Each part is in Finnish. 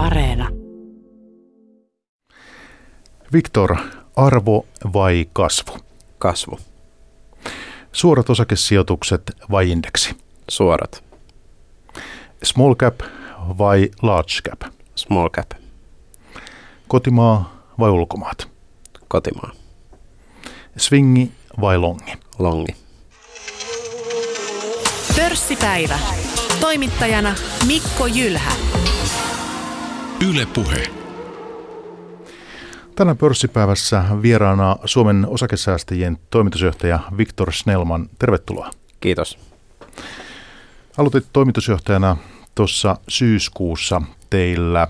Areena. Viktor, arvo vai kasvu? Kasvu. Suorat osakesijoitukset vai indeksi? Suorat. Small cap vai large cap? Small cap. Kotimaa vai ulkomaat? Kotimaa. Swingi vai longi? Longi. Pörssipäivä. Toimittajana Mikko Jylhä. Yle Puhe. Tänään pörssipäivässä vieraana Suomen osakesäästäjien toimitusjohtaja Viktor Snellman. Tervetuloa. Kiitos. Aloitit toimitusjohtajana tuossa syyskuussa teillä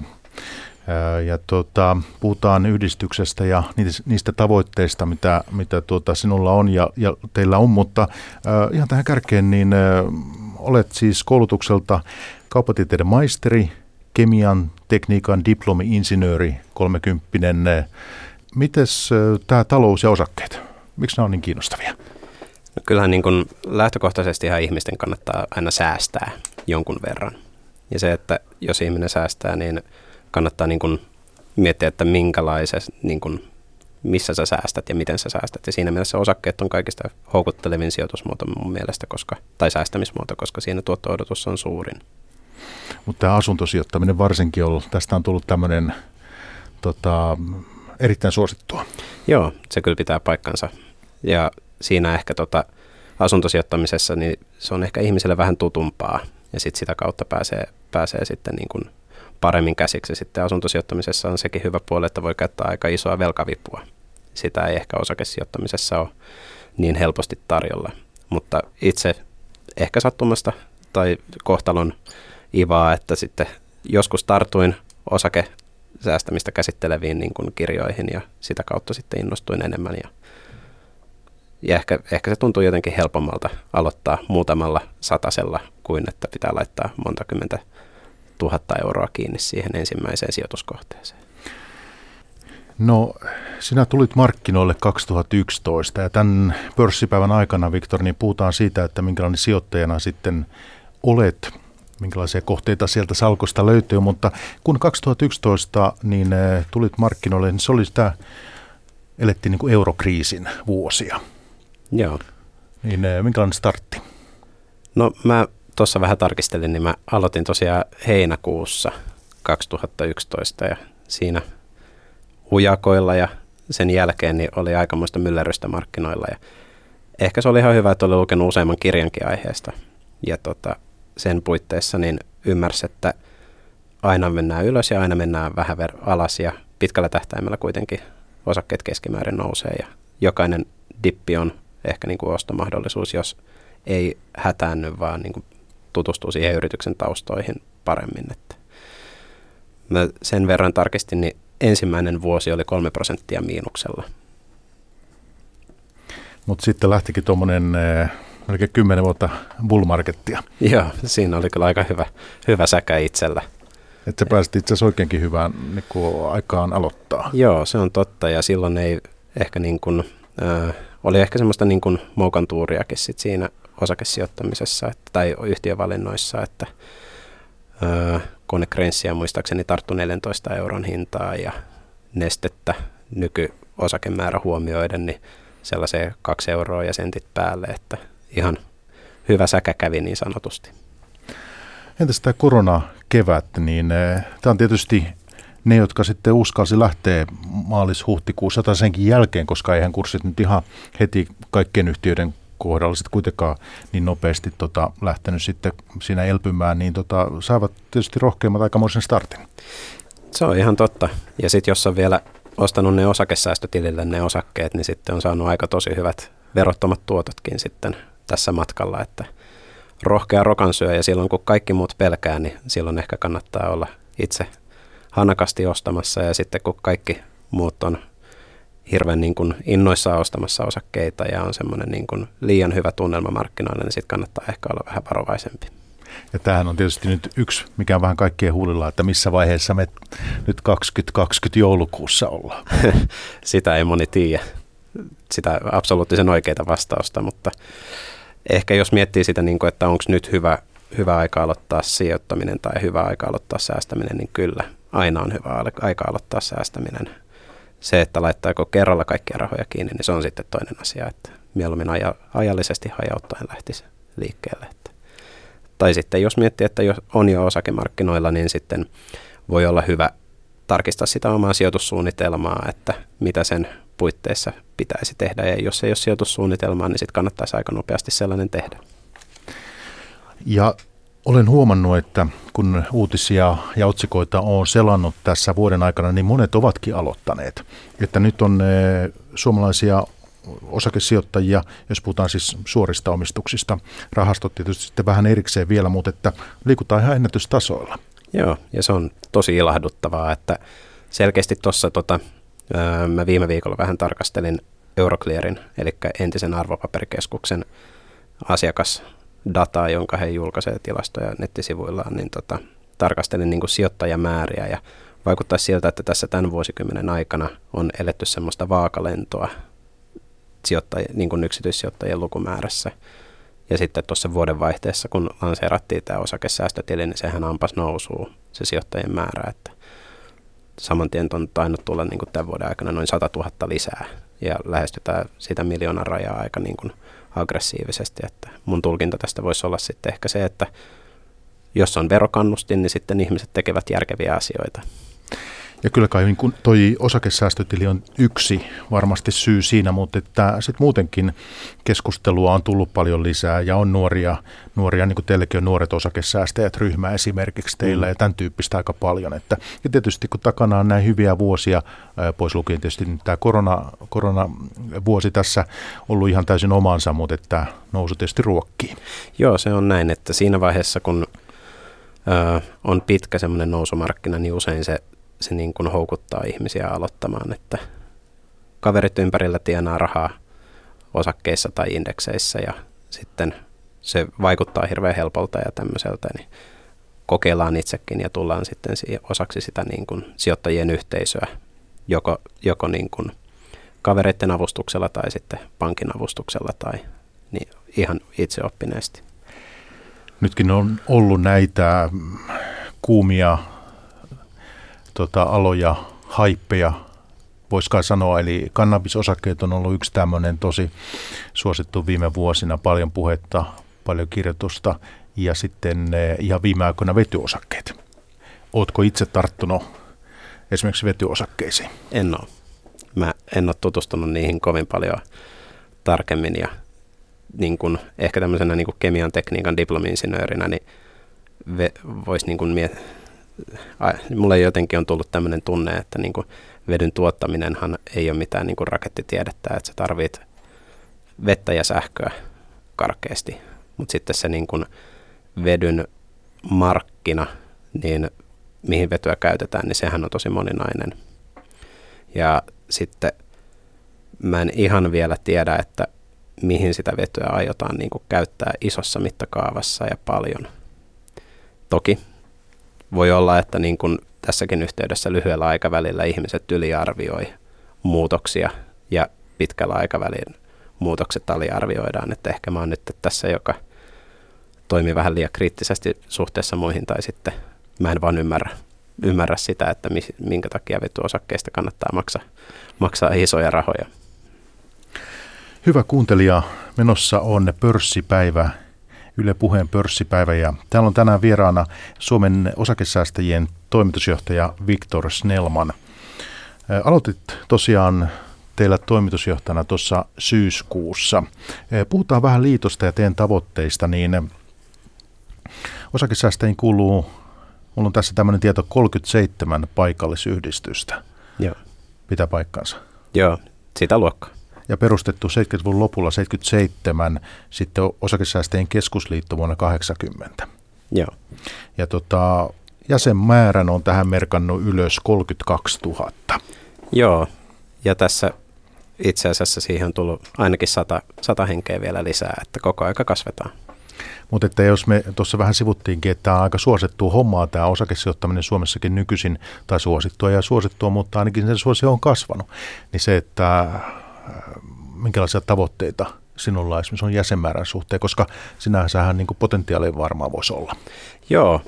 ja tuota, puhutaan yhdistyksestä ja niistä tavoitteista, mitä, mitä tuota sinulla on ja, ja teillä on, mutta äh, ihan tähän kärkeen, niin äh, olet siis koulutukselta kauppatieteiden maisteri, kemian, tekniikan diplomi-insinööri, 30 Miten äh, tämä talous ja osakkeet, miksi nämä on niin kiinnostavia? No kyllähän niin kuin lähtökohtaisesti ihan ihmisten kannattaa aina säästää jonkun verran. Ja se, että jos ihminen säästää, niin kannattaa niin kuin miettiä, että minkälaisessa, niin kuin, missä sä säästät ja miten sä säästät. Ja siinä mielessä osakkeet on kaikista houkuttelevin sijoitusmuoto mun mielestä, koska, tai säästämismuoto, koska siinä tuotto-odotus on suurin. Mutta tämä asuntosijoittaminen varsinkin on, tästä on tullut tämmöinen tota, erittäin suosittua. Joo, se kyllä pitää paikkansa. Ja siinä ehkä tota, asuntosijoittamisessa, niin se on ehkä ihmiselle vähän tutumpaa ja sit sitä kautta pääsee, pääsee sitten niin kuin paremmin käsiksi. Sitten asuntosijoittamisessa on sekin hyvä puoli, että voi käyttää aika isoa velkavipua. Sitä ei ehkä osakesijoittamisessa ole niin helposti tarjolla. Mutta itse ehkä sattumasta tai kohtalon ivaa, että sitten joskus tartuin osake säästämistä käsitteleviin niin kuin kirjoihin ja sitä kautta sitten innostuin enemmän. Ja, ja ehkä, ehkä se tuntuu jotenkin helpommalta aloittaa muutamalla satasella kuin että pitää laittaa monta kymmentä tuhatta euroa kiinni siihen ensimmäiseen sijoituskohteeseen? No, sinä tulit markkinoille 2011 ja tämän pörssipäivän aikana, Viktor, niin puhutaan siitä, että minkälainen sijoittajana sitten olet, minkälaisia kohteita sieltä salkosta löytyy, mutta kun 2011 niin eh, tulit markkinoille, niin se oli sitä, elettiin niin kuin eurokriisin vuosia. Joo. Niin eh, minkälainen startti? No mä tuossa vähän tarkistelin, niin mä aloitin tosiaan heinäkuussa 2011 ja siinä ujakoilla ja sen jälkeen niin oli aikamoista myllerrystä markkinoilla ja ehkä se oli ihan hyvä, että oli lukenut useamman kirjankin aiheesta ja tota, sen puitteissa niin ymmärsi, että aina mennään ylös ja aina mennään vähän ver- alas ja pitkällä tähtäimellä kuitenkin osakkeet keskimäärin nousee ja jokainen dippi on ehkä niin kuin ostomahdollisuus, jos ei hätäänny, vaan niin kuin tutustuu siihen yrityksen taustoihin paremmin. Että mä sen verran tarkistin, niin ensimmäinen vuosi oli kolme prosenttia miinuksella. Mutta sitten lähtikin tuommoinen äh, melkein kymmenen vuotta bullmarkettia. Joo, siinä oli kyllä aika hyvä, hyvä säkä itsellä. Että sä pääsit itse asiassa oikeinkin hyvään niin kuin aikaan aloittaa. Joo, se on totta ja silloin ei ehkä niin kuin, äh, oli ehkä semmoista niin kuin moukantuuriakin sit siinä osakesijoittamisessa että, tai yhtiövalinnoissa, että ö, konekrenssiä muistaakseni tarttu 14 euron hintaa ja nestettä nykyosakemäärä huomioiden, niin sellaiseen kaksi euroa ja sentit päälle, että ihan hyvä säkä kävi niin sanotusti. Entäs tämä korona-kevät, niin tämä on tietysti ne, jotka sitten uskalsi lähteä maalis-huhtikuussa tai senkin jälkeen, koska eihän kurssit nyt ihan heti kaikkien yhtiöiden kohdalla sitten kuitenkaan niin nopeasti tota, lähtenyt sitten siinä elpymään, niin tota, saavat tietysti rohkeimmat aikamoisen startin. Se on ihan totta. Ja sitten jos on vielä ostanut ne osakesäästötilille ne osakkeet, niin sitten on saanut aika tosi hyvät verottomat tuototkin sitten tässä matkalla, että rohkea rokansyö ja silloin kun kaikki muut pelkää, niin silloin ehkä kannattaa olla itse hanakasti ostamassa ja sitten kun kaikki muut on hirveän niin kuin innoissaan ostamassa osakkeita ja on semmoinen niin kuin liian hyvä tunnelma markkinoilla, niin sitten kannattaa ehkä olla vähän varovaisempi. Ja tämähän on tietysti nyt yksi, mikä on vähän kaikkien huulilla, että missä vaiheessa me nyt 2020 joulukuussa ollaan. Sitä ei moni tiedä, sitä absoluuttisen oikeita vastausta, mutta ehkä jos miettii sitä, niin kuin, että onko nyt hyvä, hyvä aika aloittaa sijoittaminen tai hyvä aika aloittaa säästäminen, niin kyllä. aina on hyvä aika aloittaa säästäminen. Se, että laittaako kerralla kaikkia rahoja kiinni, niin se on sitten toinen asia, että mieluummin aja, ajallisesti hajauttaen lähtisi liikkeelle. Että. Tai sitten jos miettii, että jos on jo osakemarkkinoilla, niin sitten voi olla hyvä tarkistaa sitä omaa sijoitussuunnitelmaa, että mitä sen puitteissa pitäisi tehdä. Ja jos ei ole sijoitussuunnitelmaa, niin sitten kannattaisi aika nopeasti sellainen tehdä. Ja olen huomannut, että kun uutisia ja otsikoita on selannut tässä vuoden aikana, niin monet ovatkin aloittaneet. Että nyt on eh, suomalaisia osakesijoittajia, jos puhutaan siis suorista omistuksista. Rahastot tietysti sitten vähän erikseen vielä, mutta että liikutaan ihan ennätystasoilla. Joo, ja se on tosi ilahduttavaa, että selkeästi tuossa tota, mä viime viikolla vähän tarkastelin Euroclearin, eli entisen arvopaperikeskuksen asiakasdataa, jonka he julkaisevat tilastoja nettisivuillaan, niin tota, tarkastelin niin kuin sijoittajamääriä ja vaikuttaa siltä, että tässä tämän vuosikymmenen aikana on eletty semmoista vaakalentoa niin kuin yksityissijoittajien lukumäärässä. Ja sitten tuossa vuodenvaihteessa, kun lanseerattiin tämä osakesäästötili, niin sehän ampas nousuu se sijoittajien määrä, että saman tien on tainnut tulla niin kuin tämän vuoden aikana noin 100 000 lisää ja lähestytään sitä miljoonan rajaa aika niin kuin aggressiivisesti. Että mun tulkinta tästä voisi olla sitten ehkä se, että jos on verokannustin, niin sitten ihmiset tekevät järkeviä asioita. Ja kyllä kai niin toi osakesäästötili on yksi varmasti syy siinä, mutta että sit muutenkin keskustelua on tullut paljon lisää ja on nuoria, nuoria niin kuin teilläkin on nuoret osakesäästäjät ryhmä esimerkiksi teillä mm. ja tämän tyyppistä aika paljon. Että, ja tietysti kun takana on näin hyviä vuosia, pois lukien tietysti tämä korona, koronavuosi tässä ollut ihan täysin omansa, mutta että nousu tietysti ruokkii. Joo, se on näin, että siinä vaiheessa kun ö, on pitkä semmoinen nousumarkkina, niin usein se se niin kuin houkuttaa ihmisiä aloittamaan, että kaverit ympärillä tienaa rahaa osakkeissa tai indekseissä ja sitten se vaikuttaa hirveän helpolta ja tämmöiseltä, niin kokeillaan itsekin ja tullaan sitten osaksi sitä niin kuin sijoittajien yhteisöä, joko, joko niin kuin kavereiden avustuksella tai sitten pankin avustuksella tai niin ihan itseoppineesti. Nytkin on ollut näitä kuumia tota, aloja, haippeja, voisikaan sanoa. Eli kannabisosakkeet on ollut yksi tämmöinen tosi suosittu viime vuosina, paljon puhetta, paljon kirjoitusta ja sitten eh, ihan viime aikoina vetyosakkeet. Oletko itse tarttunut esimerkiksi vetyosakkeisiin? En ole. Mä en ole tutustunut niihin kovin paljon tarkemmin ja niin kun, ehkä tämmöisenä niin kemian tekniikan diplomi-insinöörinä, niin voisi niin mulle jotenkin on tullut tämmöinen tunne, että niin kuin vedyn tuottaminenhan ei ole mitään niin kuin rakettitiedettä, että sä tarvit vettä ja sähköä karkeasti, mutta sitten se niin kuin vedyn markkina, niin mihin vetyä käytetään, niin sehän on tosi moninainen. Ja sitten mä en ihan vielä tiedä, että mihin sitä vetyä aiotaan niin kuin käyttää isossa mittakaavassa ja paljon. Toki voi olla, että niin kuin tässäkin yhteydessä lyhyellä aikavälillä ihmiset yliarvioi muutoksia ja pitkällä aikavälin muutokset aliarvioidaan. Että ehkä mä oon nyt tässä, joka toimii vähän liian kriittisesti suhteessa muihin tai sitten mä en vaan ymmärrä, ymmärrä sitä, että minkä takia vetyosakkeista kannattaa maksaa, maksaa isoja rahoja. Hyvä kuuntelija, menossa on pörssipäivä Yle Puheen pörssipäivä ja täällä on tänään vieraana Suomen osakesäästäjien toimitusjohtaja Viktor Snellman. Aloitit tosiaan teillä toimitusjohtajana tuossa syyskuussa. Puhutaan vähän liitosta ja teidän tavoitteista, niin osakesäästäjiin kuuluu, mulla on tässä tämmöinen tieto, 37 paikallisyhdistystä. Joo. Pitää paikkansa. Joo, sitä luokkaa ja perustettu 70-luvun lopulla 77, sitten osakesäästäjien keskusliitto vuonna 80. Joo. Ja tota, jäsenmäärän on tähän merkannut ylös 32 000. Joo, ja tässä itse asiassa siihen on tullut ainakin 100, 100 henkeä vielä lisää, että koko aika kasvetaan. Mutta että jos me tuossa vähän sivuttiinkin, että tämä on aika suosittua hommaa tämä osakesijoittaminen Suomessakin nykyisin, tai suosittua ja suosittua, mutta ainakin sen suosio on kasvanut, niin se, että minkälaisia tavoitteita sinulla esimerkiksi on jäsenmäärän suhteen, koska sinähän niin potentiaalia varmaan voisi olla. Joo,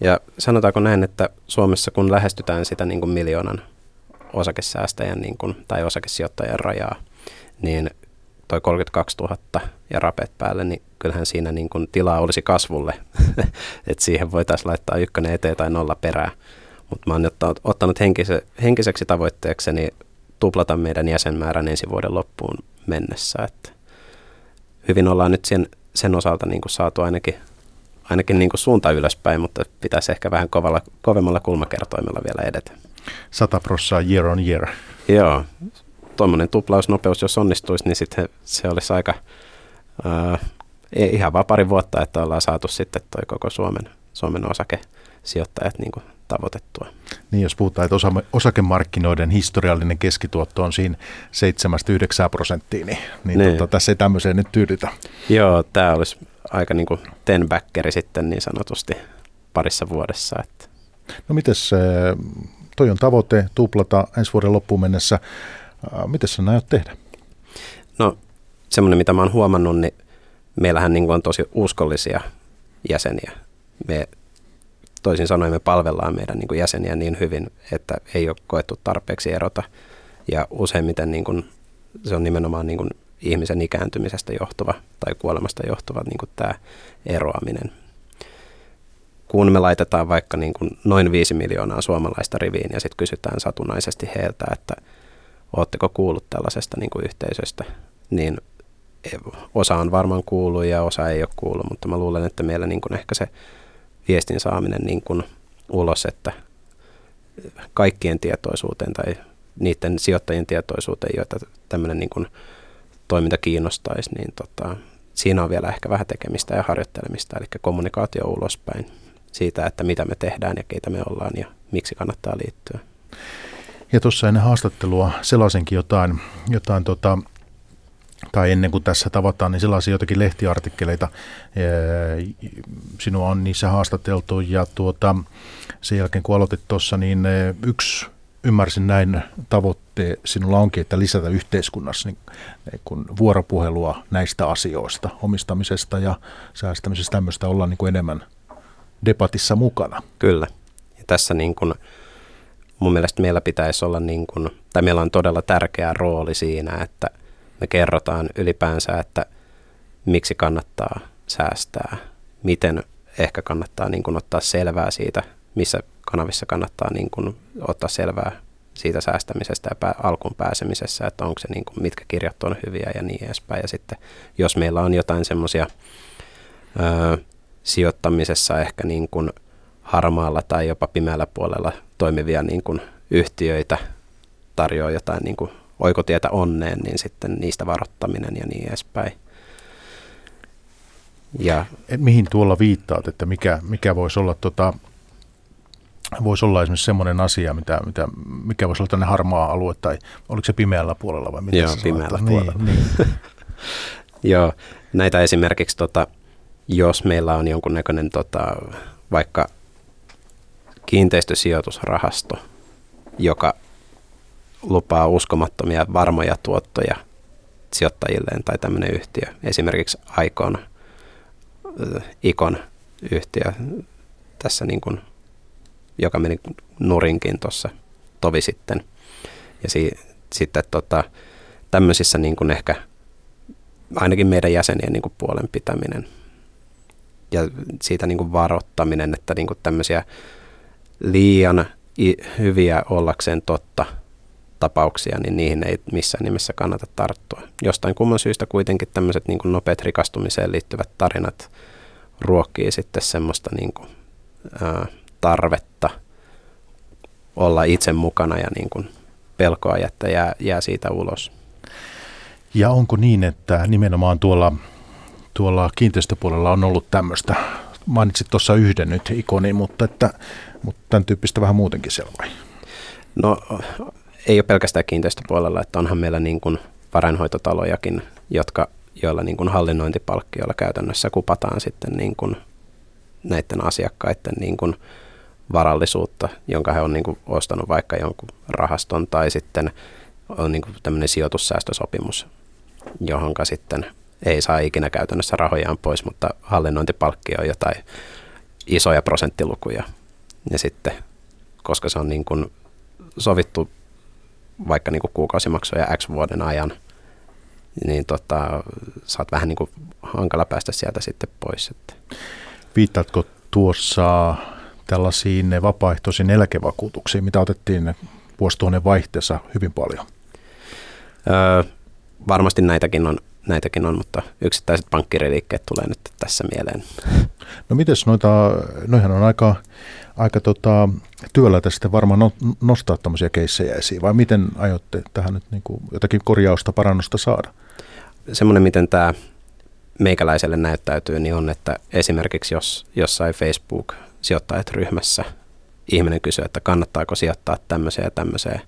Ja sanotaanko näin, että Suomessa kun lähestytään sitä niin kuin miljoonan osakesäästäjän niin kuin, tai osakesijoittajan rajaa, niin toi 32 000 ja rapet päälle, niin kyllähän siinä niin kuin tilaa olisi kasvulle, että siihen voitaisiin laittaa ykkönen eteen tai nolla perää. Mutta mä oon ottanut henkise, henkiseksi tavoitteekseni tuplata meidän jäsenmäärän ensi vuoden loppuun mennessä. Että hyvin ollaan nyt sen, sen osalta niin kuin saatu ainakin, ainakin niin kuin suunta ylöspäin, mutta pitäisi ehkä vähän kovalla, kovemmalla kulmakertoimella vielä edetä. 100 prossaa year on year. Joo, tuommoinen tuplausnopeus, jos onnistuisi, niin sitten se olisi aika ää, ihan vaan pari vuotta, että ollaan saatu sitten toi koko Suomen, Suomen osakesijoittajat niin kuin tavoitettua. Niin, jos puhutaan, että osa, osakemarkkinoiden historiallinen keskituotto on siinä 7-9 prosenttia, niin, niin, niin. Tota, tässä ei tämmöiseen nyt tyydytä. Joo, tämä olisi aika niin kuin ten sitten niin sanotusti parissa vuodessa. Että. No mites, toi on tavoite tuplata ensi vuoden loppuun mennessä. Miten sä näet tehdä? No semmoinen, mitä mä oon huomannut, niin meillähän niin on tosi uskollisia jäseniä. Me toisin sanoen me palvellaan meidän niin kuin jäseniä niin hyvin, että ei ole koettu tarpeeksi erota. Ja useimmiten niin kuin, se on nimenomaan niin kuin ihmisen ikääntymisestä johtuva tai kuolemasta johtuva niin kuin tämä eroaminen. Kun me laitetaan vaikka niin kuin noin 5 miljoonaa suomalaista riviin ja sitten kysytään satunnaisesti heiltä, että oletteko kuullut tällaisesta niin kuin yhteisöstä, niin osa on varmaan kuullut ja osa ei ole kuullut, mutta mä luulen, että meillä niin kuin ehkä se viestin saaminen niin kuin ulos, että kaikkien tietoisuuteen tai niiden sijoittajien tietoisuuteen, joita tämmöinen niin kuin toiminta kiinnostaisi, niin tota, siinä on vielä ehkä vähän tekemistä ja harjoittelemista, eli kommunikaatio ulospäin siitä, että mitä me tehdään ja keitä me ollaan ja miksi kannattaa liittyä. Ja tuossa ennen haastattelua sellaisenkin jotain, jotain tota, tai ennen kuin tässä tavataan, niin sellaisia jotakin lehtiartikkeleita sinua on niissä haastateltu ja tuota, sen jälkeen kun aloitit tuossa, niin yksi ymmärsin näin tavoitte sinulla onkin, että lisätä yhteiskunnassa niin, kun vuoropuhelua näistä asioista, omistamisesta ja säästämisestä tämmöistä olla niin kuin enemmän debatissa mukana. Kyllä. Ja tässä niin kuin, mun mielestä meillä pitäisi olla, niin kuin, tai meillä on todella tärkeä rooli siinä, että me kerrotaan ylipäänsä, että miksi kannattaa säästää, miten ehkä kannattaa niin kuin ottaa selvää siitä, missä kanavissa kannattaa niin kuin ottaa selvää siitä säästämisestä ja pää, alkuun pääsemisessä, että onko se niin kuin, mitkä kirjat on hyviä ja niin edespäin. Ja sitten jos meillä on jotain semmoisia sijoittamisessa ehkä niin kuin harmaalla tai jopa pimeällä puolella toimivia niin kuin yhtiöitä tarjoaa jotain niin kuin oikotietä onneen, niin sitten niistä varoittaminen ja niin edespäin. Ja, Et mihin tuolla viittaat, että mikä, mikä voisi olla tota, voisi olla esimerkiksi semmoinen asia, mitä, mitä, mikä voisi olla tämmöinen harmaa alue, tai oliko se pimeällä puolella vai mitä Joo, pimeällä niin, puolella. Niin, niin. Joo, näitä esimerkiksi, tota, jos meillä on jonkunnäköinen tota, vaikka kiinteistösijoitusrahasto, joka lupaa uskomattomia varmoja tuottoja sijoittajilleen tai tämmöinen yhtiö, esimerkiksi Aikon, Ikon yhtiö tässä niin kuin, joka meni nurinkin tuossa tovi sitten. Ja si, sitten tota, tämmöisissä niin kuin ehkä ainakin meidän jäsenien niin kuin puolen pitäminen ja siitä niin kuin varoittaminen, että niin kuin tämmöisiä liian hyviä ollakseen totta – tapauksia, niin niihin ei missään nimessä kannata tarttua. Jostain kumman syystä kuitenkin tämmöiset niin kuin nopeat rikastumiseen liittyvät tarinat ruokkii sitten semmoista niin kuin, ää, tarvetta olla itse mukana ja niin kuin pelkoa jättä jää, jää siitä ulos. Ja onko niin, että nimenomaan tuolla, tuolla kiinteistöpuolella on ollut tämmöistä, mainitsit tuossa yhden nyt ikoni, mutta, että, mutta tämän tyyppistä vähän muutenkin siellä vai? No ei ole pelkästään kiinteistöpuolella, että onhan meillä niin kuin varainhoitotalojakin, jotka, joilla niin kuin hallinnointipalkkioilla käytännössä kupataan sitten niin kuin näiden asiakkaiden niin kuin varallisuutta, jonka he on niin kuin ostanut vaikka jonkun rahaston tai sitten on niin kuin tämmöinen sijoitussäästösopimus, johon sitten ei saa ikinä käytännössä rahojaan pois, mutta hallinnointipalkkio on jotain isoja prosenttilukuja. Ja sitten, koska se on niin kuin sovittu vaikka niin kuin kuukausimaksuja X vuoden ajan, niin tota, saat vähän niin kuin hankala päästä sieltä sitten pois. Että. Viittaatko tuossa tällaisiin vapaaehtoisiin eläkevakuutuksiin, mitä otettiin vuosituhannen vaihteessa hyvin paljon? Öö, varmasti näitäkin on, näitäkin on, mutta yksittäiset pankkiriliikkeet tulee nyt tässä mieleen. No mites noita, noihän on aika, aika tota, työllä tästä varmaan no, nostaa tämmöisiä keissejä esiin, vai miten aiotte tähän nyt niin kuin jotakin korjausta, parannusta saada? Semmoinen, miten tämä meikäläiselle näyttäytyy, niin on, että esimerkiksi jos jossain Facebook-sijoittajat ryhmässä ihminen kysyy, että kannattaako sijoittaa tämmöiseen ja tämmöiseen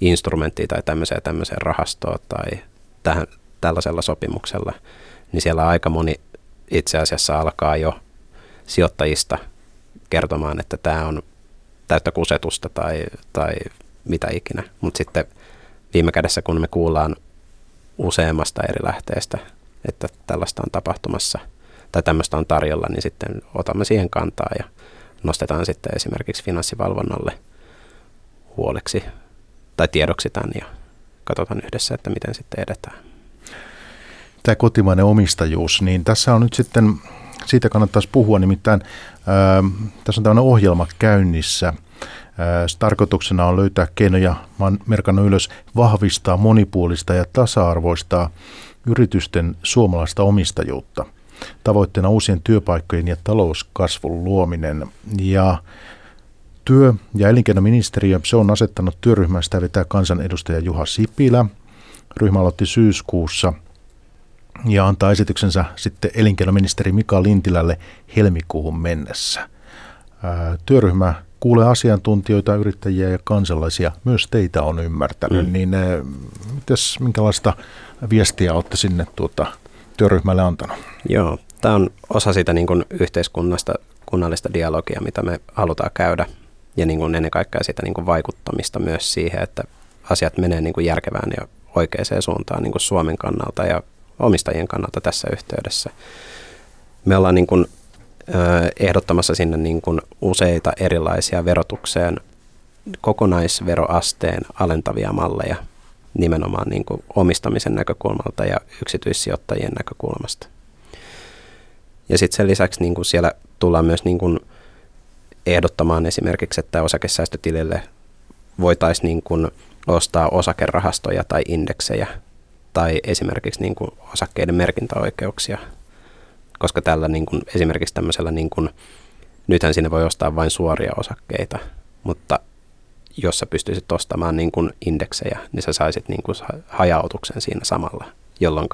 instrumenttiin tai tämmöiseen ja tämmöiseen rahastoon tai tähän, tällaisella sopimuksella, niin siellä aika moni itse asiassa alkaa jo sijoittajista kertomaan, että tämä on täyttä kusetusta tai, tai mitä ikinä. Mutta sitten viime kädessä, kun me kuullaan useammasta eri lähteestä, että tällaista on tapahtumassa tai tämmöistä on tarjolla, niin sitten otamme siihen kantaa ja nostetaan sitten esimerkiksi finanssivalvonnalle huoleksi tai tiedoksi tämän ja katsotaan yhdessä, että miten sitten edetään. Tämä kotimainen omistajuus, niin tässä on nyt sitten, siitä kannattaisi puhua, nimittäin ää, tässä on tämmöinen ohjelma käynnissä. Ää, tarkoituksena on löytää keinoja, mä oon merkannut ylös, vahvistaa monipuolista ja tasa-arvoista yritysten suomalaista omistajuutta. Tavoitteena uusien työpaikkojen ja talouskasvun luominen. Ja työ- ja elinkeinoministeriö, se on asettanut työryhmän, sitä vetää kansanedustaja Juha Sipilä. Ryhmä aloitti syyskuussa ja antaa esityksensä sitten elinkeinoministeri Mika Lintilälle helmikuuhun mennessä. Työryhmä kuulee asiantuntijoita, yrittäjiä ja kansalaisia. Myös teitä on ymmärtänyt. Mm. Niin mites, minkälaista viestiä olette sinne tuota, työryhmälle antanut? Joo, tämä on osa sitä niin kuin yhteiskunnasta, kunnallista dialogia, mitä me halutaan käydä ja niin kuin ennen kaikkea sitä niin kuin vaikuttamista myös siihen, että asiat menee niin kuin järkevään ja oikeaan suuntaan niin kuin Suomen kannalta ja omistajien kannalta tässä yhteydessä. Me ollaan niin kuin, ehdottamassa sinne niin kuin useita erilaisia verotukseen kokonaisveroasteen alentavia malleja nimenomaan niin kuin omistamisen näkökulmalta ja yksityissijoittajien näkökulmasta. Ja sitten sen lisäksi niin kuin siellä tullaan myös niin kuin ehdottamaan esimerkiksi, että osakesäästötilille voitaisiin niin kuin ostaa osakerahastoja tai indeksejä tai esimerkiksi niin kuin osakkeiden merkintäoikeuksia, koska tällä niin kuin, esimerkiksi tämmöisellä, niin kuin, nythän sinne voi ostaa vain suoria osakkeita, mutta jos sä pystyisit ostamaan niin kuin indeksejä, niin sä saisit niin kuin hajautuksen siinä samalla, jolloin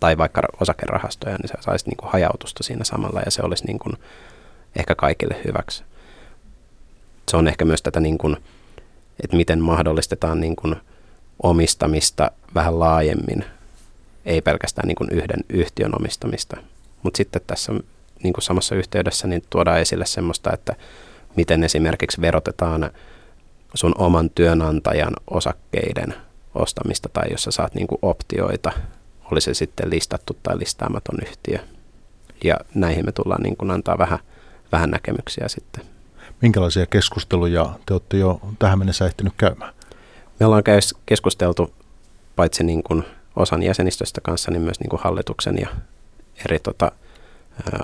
tai vaikka osakerahastoja, niin sä saisit niin kuin hajautusta siinä samalla ja se olisi niin kuin ehkä kaikille hyväksi. Se on ehkä myös tätä, niin kuin, että miten mahdollistetaan niin kuin omistamista vähän laajemmin, ei pelkästään niin kuin yhden yhtiön omistamista. Mutta sitten tässä niin kuin samassa yhteydessä niin tuodaan esille semmoista, että miten esimerkiksi verotetaan sun oman työnantajan osakkeiden ostamista tai jos sä saat niin kuin optioita, oli se sitten listattu tai listaamaton yhtiö. Ja näihin me tullaan niin kuin antaa vähän, vähän näkemyksiä sitten. Minkälaisia keskusteluja te olette jo tähän mennessä ehtinyt käymään? Me ollaan keskusteltu paitsi niin kuin osan jäsenistöstä kanssa, niin myös niin kuin hallituksen ja eri tota,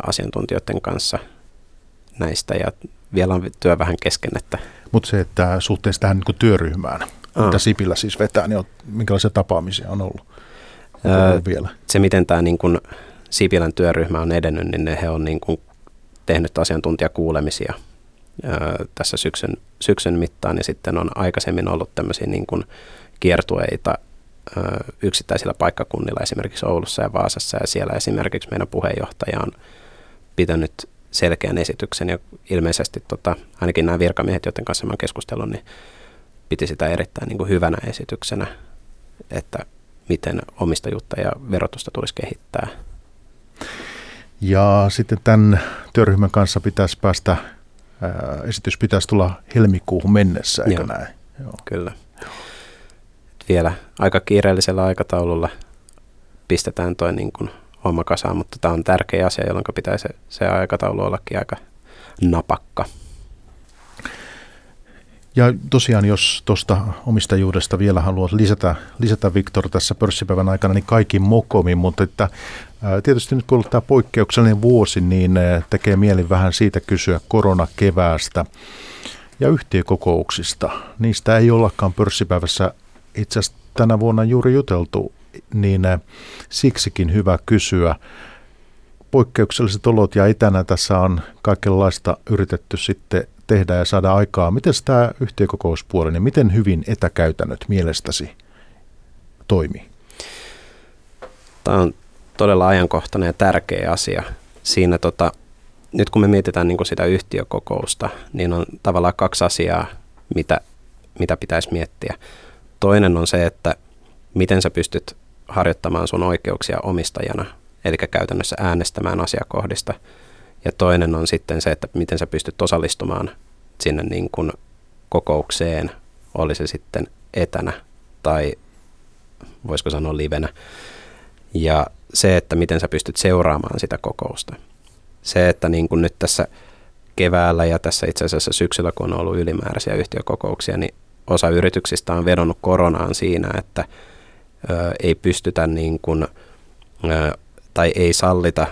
asiantuntijoiden kanssa näistä. Ja vielä on työ vähän kesken. Että Mutta se, että suhteessa tähän niin työryhmään, Aa. mitä Sipilä siis vetää, niin on, minkälaisia tapaamisia on ollut? Öö, vielä? Se, miten tämä niin kuin Sipilän työryhmä on edennyt, niin he on niin kuin tehnyt asiantuntijakuulemisia tässä syksyn, syksyn mittaan. Ja sitten on aikaisemmin ollut tämmöisiä niin kuin kiertueita yksittäisillä paikkakunnilla, esimerkiksi Oulussa ja Vaasassa. Ja siellä esimerkiksi meidän puheenjohtaja on pitänyt selkeän esityksen ja ilmeisesti tota, ainakin nämä virkamiehet, joiden kanssa olen keskustellut, niin piti sitä erittäin niin kuin hyvänä esityksenä, että miten omistajuutta ja verotusta tulisi kehittää. Ja sitten tämän työryhmän kanssa pitäisi päästä, ää, esitys pitäisi tulla helmikuuhun mennessä, eikö Joo, näin? Joo. Kyllä. Vielä aika kiireellisellä aikataululla pistetään toi niin kuin homma kasaan, mutta tämä on tärkeä asia, jolloin pitää se, se aikataulu ollakin aika, napakka. Ja tosiaan, jos tuosta omistajuudesta vielä haluat lisätä, lisätä Viktor tässä pörssipäivän aikana, niin kaikki mokomi, mutta että tietysti nyt kun tämä poikkeuksellinen vuosi, niin tekee mieli vähän siitä kysyä koronakeväästä ja yhtiökokouksista. Niistä ei ollakaan pörssipäivässä itse asiassa tänä vuonna juuri juteltu, niin siksikin hyvä kysyä. Poikkeukselliset olot ja etänä tässä on kaikenlaista yritetty sitten tehdä ja saada aikaa. Miten tämä yhtiökokouspuoli, niin miten hyvin etäkäytännöt mielestäsi toimii? Tämä on todella ajankohtainen ja tärkeä asia. Siinä tota, nyt kun me mietitään niin sitä yhtiökokousta, niin on tavallaan kaksi asiaa, mitä, mitä pitäisi miettiä. Toinen on se, että miten sä pystyt harjoittamaan sun oikeuksia omistajana, eli käytännössä äänestämään asiakohdista – ja toinen on sitten se, että miten sä pystyt osallistumaan sinne niin kuin kokoukseen, oli se sitten etänä tai voisiko sanoa livenä. Ja se, että miten sä pystyt seuraamaan sitä kokousta. Se, että niin kuin nyt tässä keväällä ja tässä itse asiassa syksyllä, kun on ollut ylimääräisiä yhtiökokouksia, niin osa yrityksistä on vedonnut koronaan siinä, että ö, ei pystytä niin kuin, ö, tai ei sallita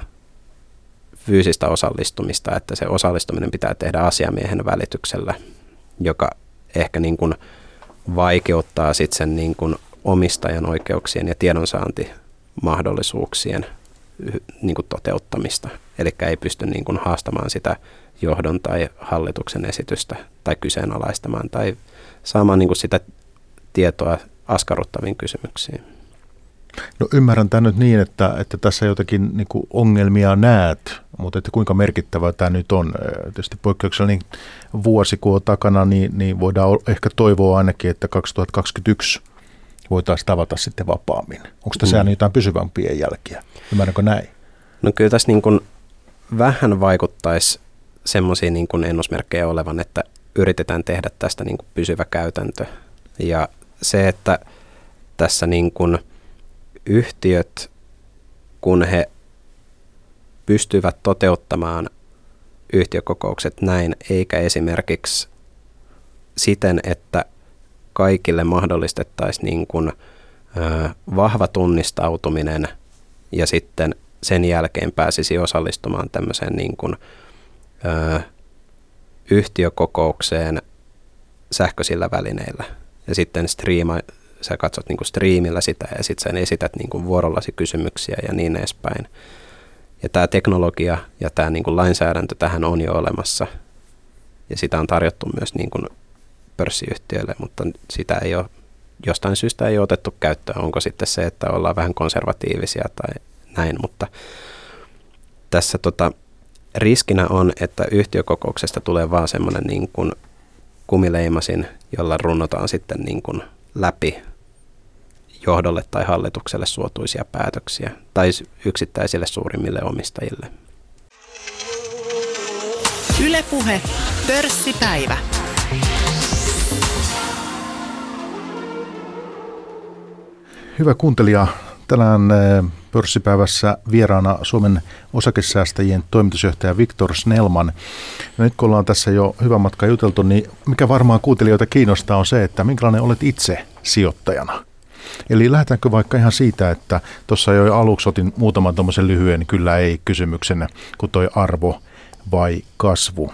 fyysistä osallistumista, että se osallistuminen pitää tehdä asiamiehen välityksellä, joka ehkä niin kuin vaikeuttaa sitten sen niin kuin omistajan oikeuksien ja tiedonsaantimahdollisuuksien niin kuin toteuttamista. Eli ei pysty niin kuin haastamaan sitä johdon tai hallituksen esitystä tai kyseenalaistamaan tai saamaan niin kuin sitä tietoa askarruttaviin kysymyksiin. No ymmärrän tämän nyt niin, että, että tässä jotakin niin kuin ongelmia näet, mutta että kuinka merkittävä tämä nyt on. Tietysti poikkeuksellinen vuosi kun on takana, niin, niin voidaan ehkä toivoa ainakin, että 2021 voitaisiin tavata sitten vapaammin. Onko tässä mm. jotain pysyvämpiä jälkiä? Ymmärränkö näin? No kyllä tässä niin kuin vähän vaikuttaisi semmoisia niin kuin ennusmerkkejä olevan, että yritetään tehdä tästä niin kuin pysyvä käytäntö. Ja se, että tässä niin kuin – yhtiöt, kun he pystyvät toteuttamaan yhtiökokoukset näin, eikä esimerkiksi siten, että kaikille mahdollistettaisiin niin kuin, ö, vahva tunnistautuminen ja sitten sen jälkeen pääsisi osallistumaan tämmöiseen niin kuin, ö, yhtiökokoukseen sähköisillä välineillä. Ja sitten striima, sä katsot niin kuin striimillä sitä ja sitten sä esität niin kuin vuorollasi kysymyksiä ja niin edespäin. Ja tämä teknologia ja tämä niin kuin lainsäädäntö tähän on jo olemassa ja sitä on tarjottu myös niin kuin pörssiyhtiöille, mutta sitä ei ole, jostain syystä ei ole otettu käyttöön. Onko sitten se, että ollaan vähän konservatiivisia tai näin, mutta tässä tota, riskinä on, että yhtiökokouksesta tulee vaan semmoinen niin kumileimasin, jolla runnotaan sitten niin kuin läpi johdolle tai hallitukselle suotuisia päätöksiä tai yksittäisille suurimmille omistajille. Ylepuhe pörssipäivä. Hyvä kuuntelija, tänään eh, pörssipäivässä vieraana Suomen osakesäästäjien toimitusjohtaja Viktor Snellman. Ja nyt kun ollaan tässä jo hyvä matka juteltu, niin mikä varmaan kuuntelijoita kiinnostaa on se, että minkälainen olet itse sijoittajana? Eli lähdetäänkö vaikka ihan siitä, että tuossa jo aluksi otin muutaman tuommoisen lyhyen kyllä ei kysymyksen, kun toi arvo vai kasvu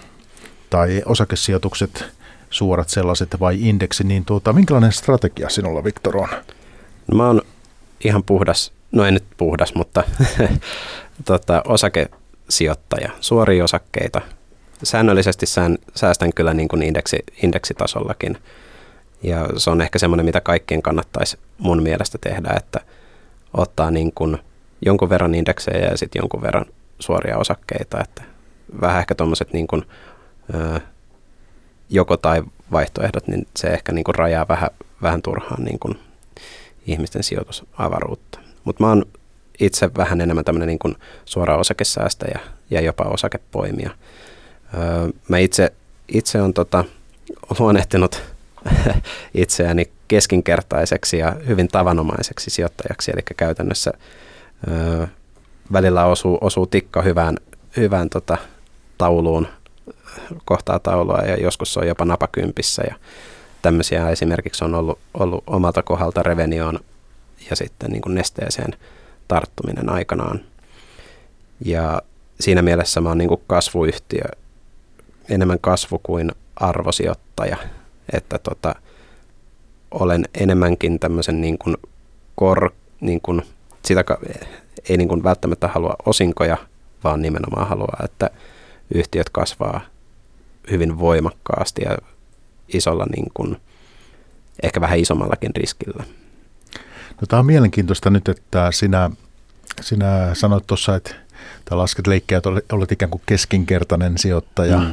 tai osakesijoitukset suorat sellaiset vai indeksi, niin tuota, minkälainen strategia sinulla Viktor on? No mä oon ihan puhdas, no en nyt puhdas, mutta tota, osakesijoittaja, suoria osakkeita. Säännöllisesti sään, säästän kyllä niin kuin indeksi, indeksitasollakin – ja se on ehkä semmoinen, mitä kaikkien kannattaisi mun mielestä tehdä, että ottaa niin kuin jonkun verran indeksejä ja sitten jonkun verran suoria osakkeita. Että vähän ehkä tuommoiset niin joko tai vaihtoehdot, niin se ehkä niin kuin rajaa vähän, vähän turhaan niin kuin ihmisten sijoitusavaruutta. Mutta mä oon itse vähän enemmän tämmöinen niin kuin suora osakesäästäjä ja jopa osakepoimija. mä itse, itse on tota, luonnehtinut itseäni keskinkertaiseksi ja hyvin tavanomaiseksi sijoittajaksi, eli käytännössä ö, välillä osuu, osuu tikka hyvään, hyvään tota, tauluun kohtaa taulua ja joskus se on jopa napakympissä ja tämmöisiä esimerkiksi on ollut, ollut omalta kohdalta Revenioon ja sitten niin kuin nesteeseen tarttuminen aikanaan. Ja siinä mielessä mä oon niin kuin kasvuyhtiö, enemmän kasvu kuin arvosijoittaja, että tota, olen enemmänkin tämmöisen niin kuin kor, niin kuin sitä ei niin kuin välttämättä halua osinkoja, vaan nimenomaan haluaa, että yhtiöt kasvaa hyvin voimakkaasti ja isolla niin kuin, ehkä vähän isommallakin riskillä. No, tämä on mielenkiintoista nyt, että sinä, sinä sanoit tuossa, että tai lasket leikkiä, että olet ikään kuin keskinkertainen sijoittaja mm.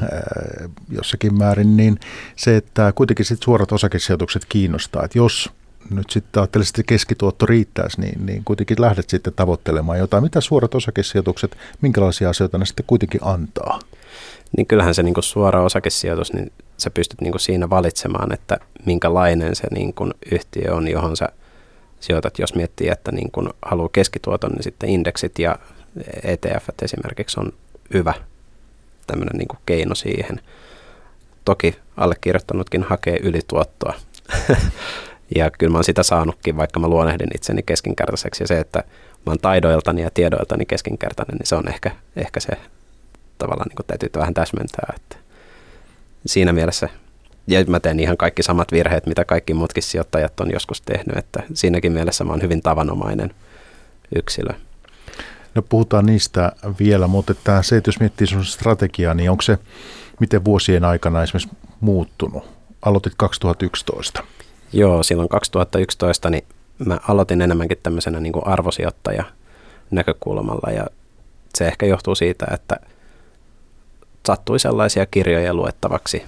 jossakin määrin, niin se, että kuitenkin sit suorat osakesijoitukset kiinnostaa, että jos nyt sitten ajattelisit, että keskituotto riittäisi, niin, niin kuitenkin lähdet sitten tavoittelemaan jotain. Mitä suorat osakesijoitukset, minkälaisia asioita ne sitten kuitenkin antaa? Niin kyllähän se niin kuin suora osakesijoitus, niin sä pystyt niin kuin siinä valitsemaan, että minkälainen se niin kuin yhtiö on, johon sä sijoitat. Jos miettii, että niin kuin haluaa keskituoton, niin sitten indeksit ja ETF esimerkiksi on hyvä tämmöinen niin keino siihen. Toki allekirjoittanutkin hakee ylituottoa. ja kyllä mä oon sitä saanutkin, vaikka mä luonehdin itseni keskinkertaiseksi. Ja se, että mä oon taidoiltani ja tiedoiltani keskinkertainen, niin se on ehkä, ehkä se tavallaan niin täytyy vähän täsmentää. Että siinä mielessä, ja mä teen ihan kaikki samat virheet, mitä kaikki muutkin sijoittajat on joskus tehnyt, että siinäkin mielessä mä oon hyvin tavanomainen yksilö. No puhutaan niistä vielä, mutta että se, että jos miettii sun strategiaa, niin onko se miten vuosien aikana esimerkiksi muuttunut? Aloitit 2011. Joo, silloin 2011 niin mä aloitin enemmänkin tämmöisenä niin kuin arvosijoittaja näkökulmalla ja se ehkä johtuu siitä, että sattui sellaisia kirjoja luettavaksi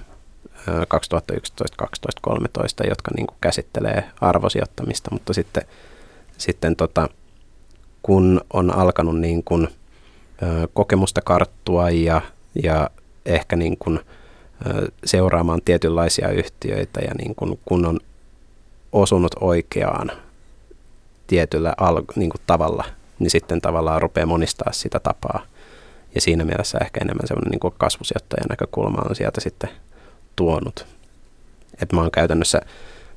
2011, 12, 13, jotka niin kuin käsittelee arvosijoittamista, mutta sitten, sitten tota, kun on alkanut niin kuin, kokemusta karttua ja, ja ehkä niin kuin, seuraamaan tietynlaisia yhtiöitä ja niin kuin, kun on osunut oikeaan tietyllä al, niin kuin tavalla, niin sitten tavallaan rupeaa monistaa sitä tapaa. Ja siinä mielessä ehkä enemmän semmoinen niin kasvusijoittajan näkökulma on sieltä sitten tuonut. Että mä oon käytännössä,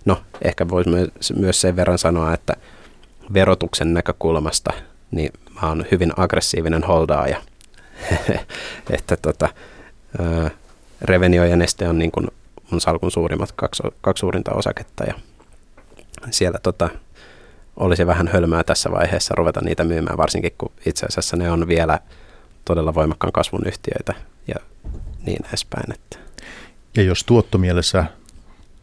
no ehkä voisi myös sen verran sanoa, että verotuksen näkökulmasta, niin mä oon hyvin aggressiivinen holdaaja. että tota, Revenio ja Neste on niin kuin mun salkun suurimmat kaksi, kaksi suurinta osaketta ja siellä tota, olisi vähän hölmää tässä vaiheessa ruveta niitä myymään, varsinkin kun itse asiassa ne on vielä todella voimakkaan kasvun yhtiöitä ja niin edespäin. Että. Ja jos tuottomielessä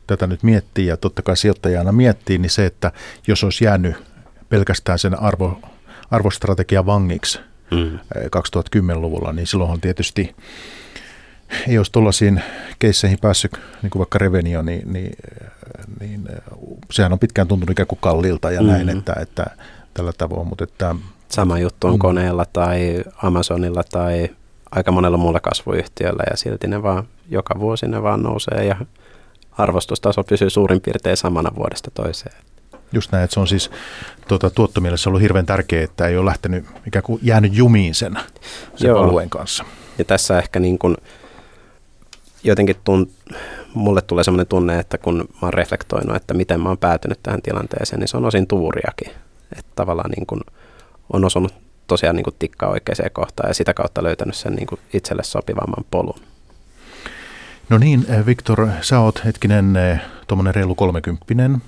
tätä nyt miettii ja totta kai sijoittajana miettii, niin se, että jos olisi jäänyt pelkästään sen arvo, arvostrategian vangiksi mm. 2010-luvulla, niin silloinhan tietysti ei olisi tuollaisiin keisseihin päässyt, niin kuin vaikka Revenio, niin, niin, niin sehän on pitkään tuntunut ikään kuin kalliilta ja mm-hmm. näin, että, että tällä tavoin. Mutta että, Sama juttu on mm. koneella tai Amazonilla tai aika monella muulla kasvuyhtiöllä ja silti ne vaan joka vuosi ne vaan nousee ja arvostustaso pysyy suurin piirtein samana vuodesta toiseen. Just näin, että se on siis tuota, tuottomielessä ollut hirveän tärkeää, että ei ole lähtenyt ikään kuin jäänyt jumiin sen, sen alueen kanssa. Ja tässä ehkä niin kuin jotenkin tunt, mulle tulee sellainen tunne, että kun mä oon reflektoinut, että miten mä oon päätynyt tähän tilanteeseen, niin se on osin tuuriakin. Että tavallaan niin kuin on osunut tosiaan niin kuin tikkaa oikeaan kohtaan ja sitä kautta löytänyt sen niin kuin itselle sopivamman polun. No niin, eh, Viktor, sä oot hetkinen eh, tuommoinen reilu kolmekymppinen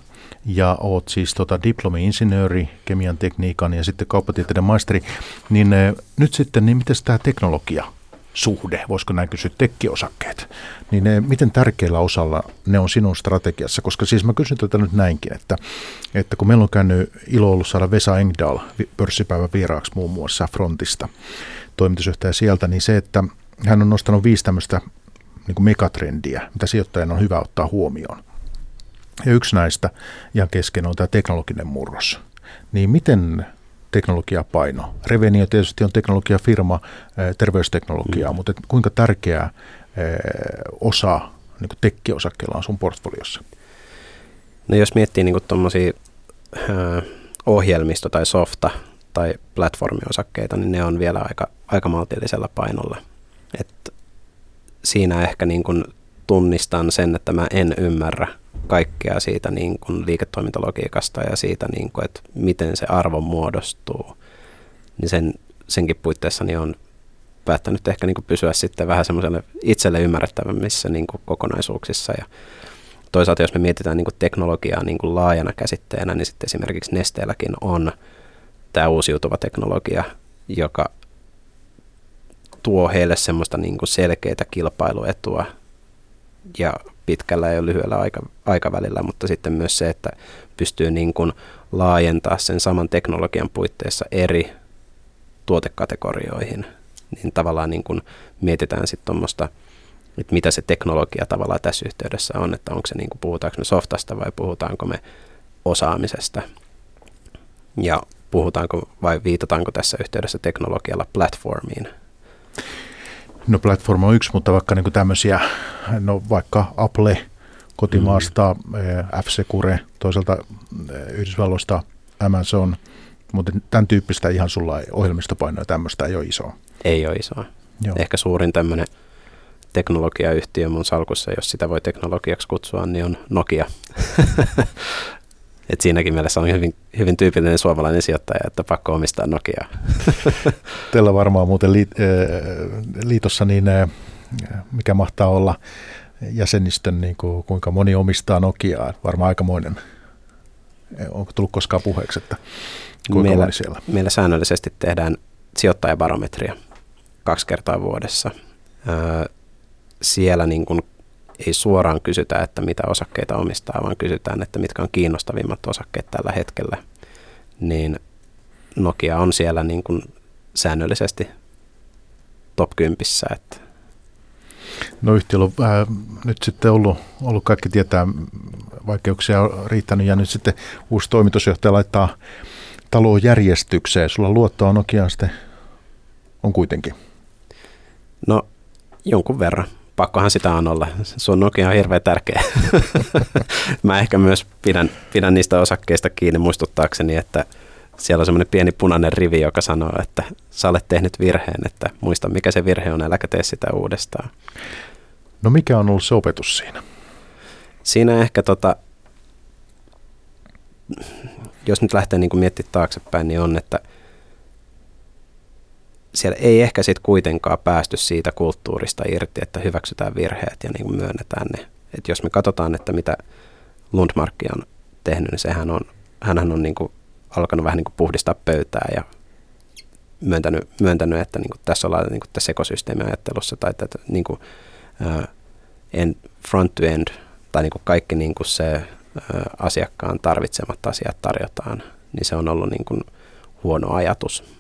ja oot siis tota diplomi-insinööri, kemian tekniikan ja sitten kauppatieteiden maisteri, niin eh, nyt sitten, niin miten tämä teknologia suhde, voisiko näin kysyä, tekkiosakkeet, niin ne, miten tärkeällä osalla ne on sinun strategiassa? Koska siis mä kysyn tätä nyt näinkin, että, että kun meillä on käynyt ilo ollut saada Vesa Engdahl pörssipäivän vieraaksi muun muassa Frontista, toimitusjohtaja sieltä, niin se, että hän on nostanut viisi tämmöistä niin megatrendiä, mitä sijoittajan on hyvä ottaa huomioon. Ja yksi näistä ihan kesken on tämä teknologinen murros. Niin miten teknologiapaino? Revenio tietysti on teknologiafirma, terveysteknologiaa, mm. mutta kuinka tärkeä osa niin tekkiosakkeella on sun portfoliossa? No jos miettii niin tuommoisia ohjelmisto- tai softa- tai platformiosakkeita, niin ne on vielä aika, aika maltillisella painolla. Et siinä ehkä niin kuin tunnistan sen, että mä en ymmärrä kaikkea siitä niin kuin liiketoimintalogiikasta ja siitä, niin kuin, että miten se arvo muodostuu, niin sen, senkin puitteissa niin on päättänyt ehkä niin kuin pysyä sitten vähän semmoiselle itselle ymmärrettävämmissä niin kuin kokonaisuuksissa. Ja toisaalta jos me mietitään niin kuin teknologiaa niin kuin laajana käsitteenä, niin sitten esimerkiksi Nesteelläkin on tämä uusiutuva teknologia, joka tuo heille semmoista niin kuin selkeää kilpailuetua ja pitkällä ja lyhyellä aika, aikavälillä, mutta sitten myös se, että pystyy niin kuin laajentaa sen saman teknologian puitteissa eri tuotekategorioihin, niin tavallaan niin kuin mietitään sitten tuommoista, että mitä se teknologia tavallaan tässä yhteydessä on, että onko se niin kuin, puhutaanko me softasta vai puhutaanko me osaamisesta. Ja puhutaanko vai viitataanko tässä yhteydessä teknologialla platformiin, No platform on yksi, mutta vaikka niin tämmöisiä, no vaikka Apple kotimaasta, mm. F-Secure, toisaalta eh, Yhdysvalloista Amazon, mutta tämän tyyppistä ihan sulla ei ohjelmistopainoja tämmöistä ei ole isoa. Ei ole isoa. Joo. Ehkä suurin tämmöinen teknologiayhtiö mun salkussa, jos sitä voi teknologiaksi kutsua, niin on Nokia. Et siinäkin mielessä on hyvin, hyvin tyypillinen suomalainen sijoittaja, että pakko omistaa Nokiaa. Teillä varmaan muuten liit, liitossa, niin mikä mahtaa olla jäsenistön, niin kuin, kuinka moni omistaa Nokiaa? Varmaan aikamoinen. Onko tullut koskaan puheeksi, että kuinka meillä, moni siellä? Meillä säännöllisesti tehdään sijoittajabarometria kaksi kertaa vuodessa. siellä niin kuin ei suoraan kysytä, että mitä osakkeita omistaa, vaan kysytään, että mitkä on kiinnostavimmat osakkeet tällä hetkellä. Niin Nokia on siellä niin kuin säännöllisesti top 10. Että No yhtiöllä on äh, nyt sitten ollut, ollut, kaikki tietää, vaikeuksia on riittänyt ja nyt sitten uusi toimitusjohtaja laittaa taloon järjestykseen. Sulla luottoa Nokiaan sitten on kuitenkin? No jonkun verran pakkohan sitä on olla. Sun Nokia on hirveän tärkeä. Mä ehkä myös pidän, pidän niistä osakkeista kiinni muistuttaakseni, että siellä on semmoinen pieni punainen rivi, joka sanoo, että sä olet tehnyt virheen, että muista mikä se virhe on, äläkä tee sitä uudestaan. No mikä on ollut se opetus siinä? Siinä ehkä tota, jos nyt lähtee niin miettimään taaksepäin, niin on, että – siellä ei ehkä sitten kuitenkaan päästy siitä kulttuurista irti, että hyväksytään virheet ja niin myönnetään ne. Et jos me katsotaan, että mitä Lundmarkki on tehnyt, niin sehän on, hänhän on niin kuin alkanut vähän niin kuin puhdistaa pöytää ja myöntänyt, myöntänyt että niin kuin tässä ollaan niin kuin tässä ekosysteemiajattelussa tai että niin kuin, uh, en, front to end tai niin kuin kaikki niin kuin se uh, asiakkaan tarvitsemat asiat tarjotaan, niin se on ollut niin kuin huono ajatus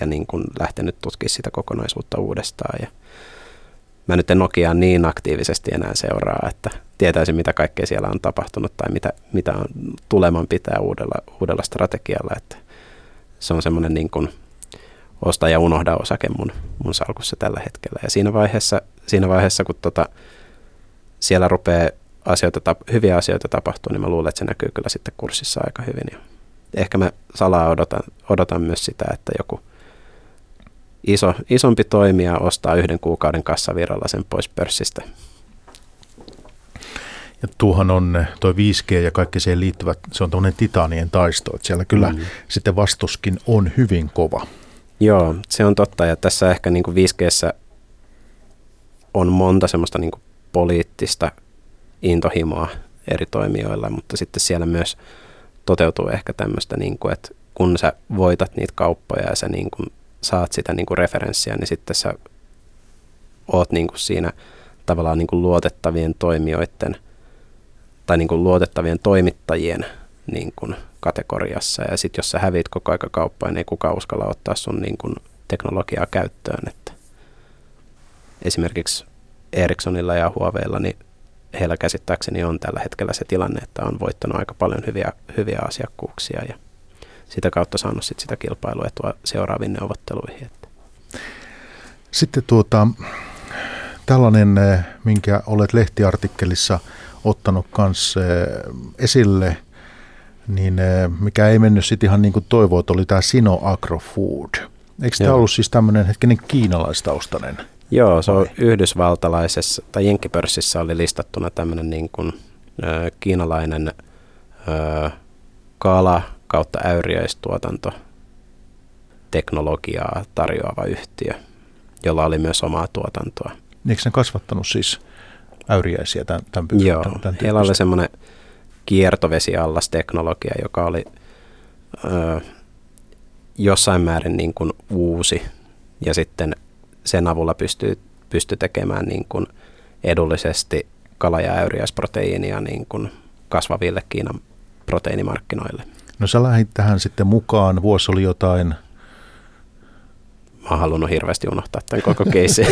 ja niin kuin lähtenyt tutkimaan sitä kokonaisuutta uudestaan. Ja mä nyt en Nokiaa niin aktiivisesti enää seuraa, että tietäisin mitä kaikkea siellä on tapahtunut tai mitä, mitä on tuleman pitää uudella, uudella strategialla. Että se on semmoinen niin kuin osta ja unohda osake mun, mun salkussa tällä hetkellä. Ja siinä vaiheessa, siinä vaiheessa kun tota, siellä rupeaa asioita, hyviä asioita tapahtuu, niin mä luulen, että se näkyy kyllä sitten kurssissa aika hyvin. Ja ehkä mä salaa odotan, odotan myös sitä, että joku iso, isompi toimija ostaa yhden kuukauden kassavirralla sen pois pörssistä. Ja tuohan on tuo 5G ja kaikki siihen liittyvät, se on tuollainen titaanien taisto, että siellä kyllä mm. sitten vastuskin on hyvin kova. Joo, se on totta ja tässä ehkä niin kuin 5Gssä on monta semmoista niin poliittista intohimoa eri toimijoilla, mutta sitten siellä myös toteutuu ehkä tämmöistä, niin kuin, että kun sä voitat niitä kauppoja ja sä niin kuin saat sitä niin kuin referenssiä, niin sitten sä oot niin kuin siinä tavallaan niin kuin luotettavien toimijoiden tai niin kuin luotettavien toimittajien niin kuin kategoriassa. Ja sitten jos sä hävit koko aika kauppaan, niin ei kukaan uskalla ottaa sun niin kuin teknologiaa käyttöön. Että esimerkiksi Ericssonilla ja Huaweilla, niin heillä käsittääkseni on tällä hetkellä se tilanne, että on voittanut aika paljon hyviä, hyviä asiakkuuksia ja sitä kautta saanut sit sitä kilpailuetua seuraaviin neuvotteluihin. Sitten tuota, tällainen, eh, minkä olet lehtiartikkelissa ottanut kanssa eh, esille, niin eh, mikä ei mennyt sitten ihan niin kuin toivoit, oli tämä Sino Agrofood. Eikö tämä ollut siis tämmöinen hetkinen kiinalaistaustainen? Joo, se on Vai? yhdysvaltalaisessa tai jenkkipörssissä oli listattuna tämmöinen niin kuin, ö, kiinalainen ö, kala kautta äyriäistuotanto teknologiaa tarjoava yhtiö, jolla oli myös omaa tuotantoa. Eikö ne kasvattanut siis äyriäisiä tämän, tämän, Joo, tämän, tämän heillä oli semmoinen kiertovesiallasteknologia, joka oli ö, jossain määrin niin kuin uusi ja sitten sen avulla pystyy, pystyy tekemään niin kuin edullisesti kala- ja äyriäisproteiinia niin kuin kasvaville Kiinan proteiinimarkkinoille. No sä lähdit tähän sitten mukaan, vuosi oli jotain, Mä oon halunnut hirveästi unohtaa tämän koko keissin.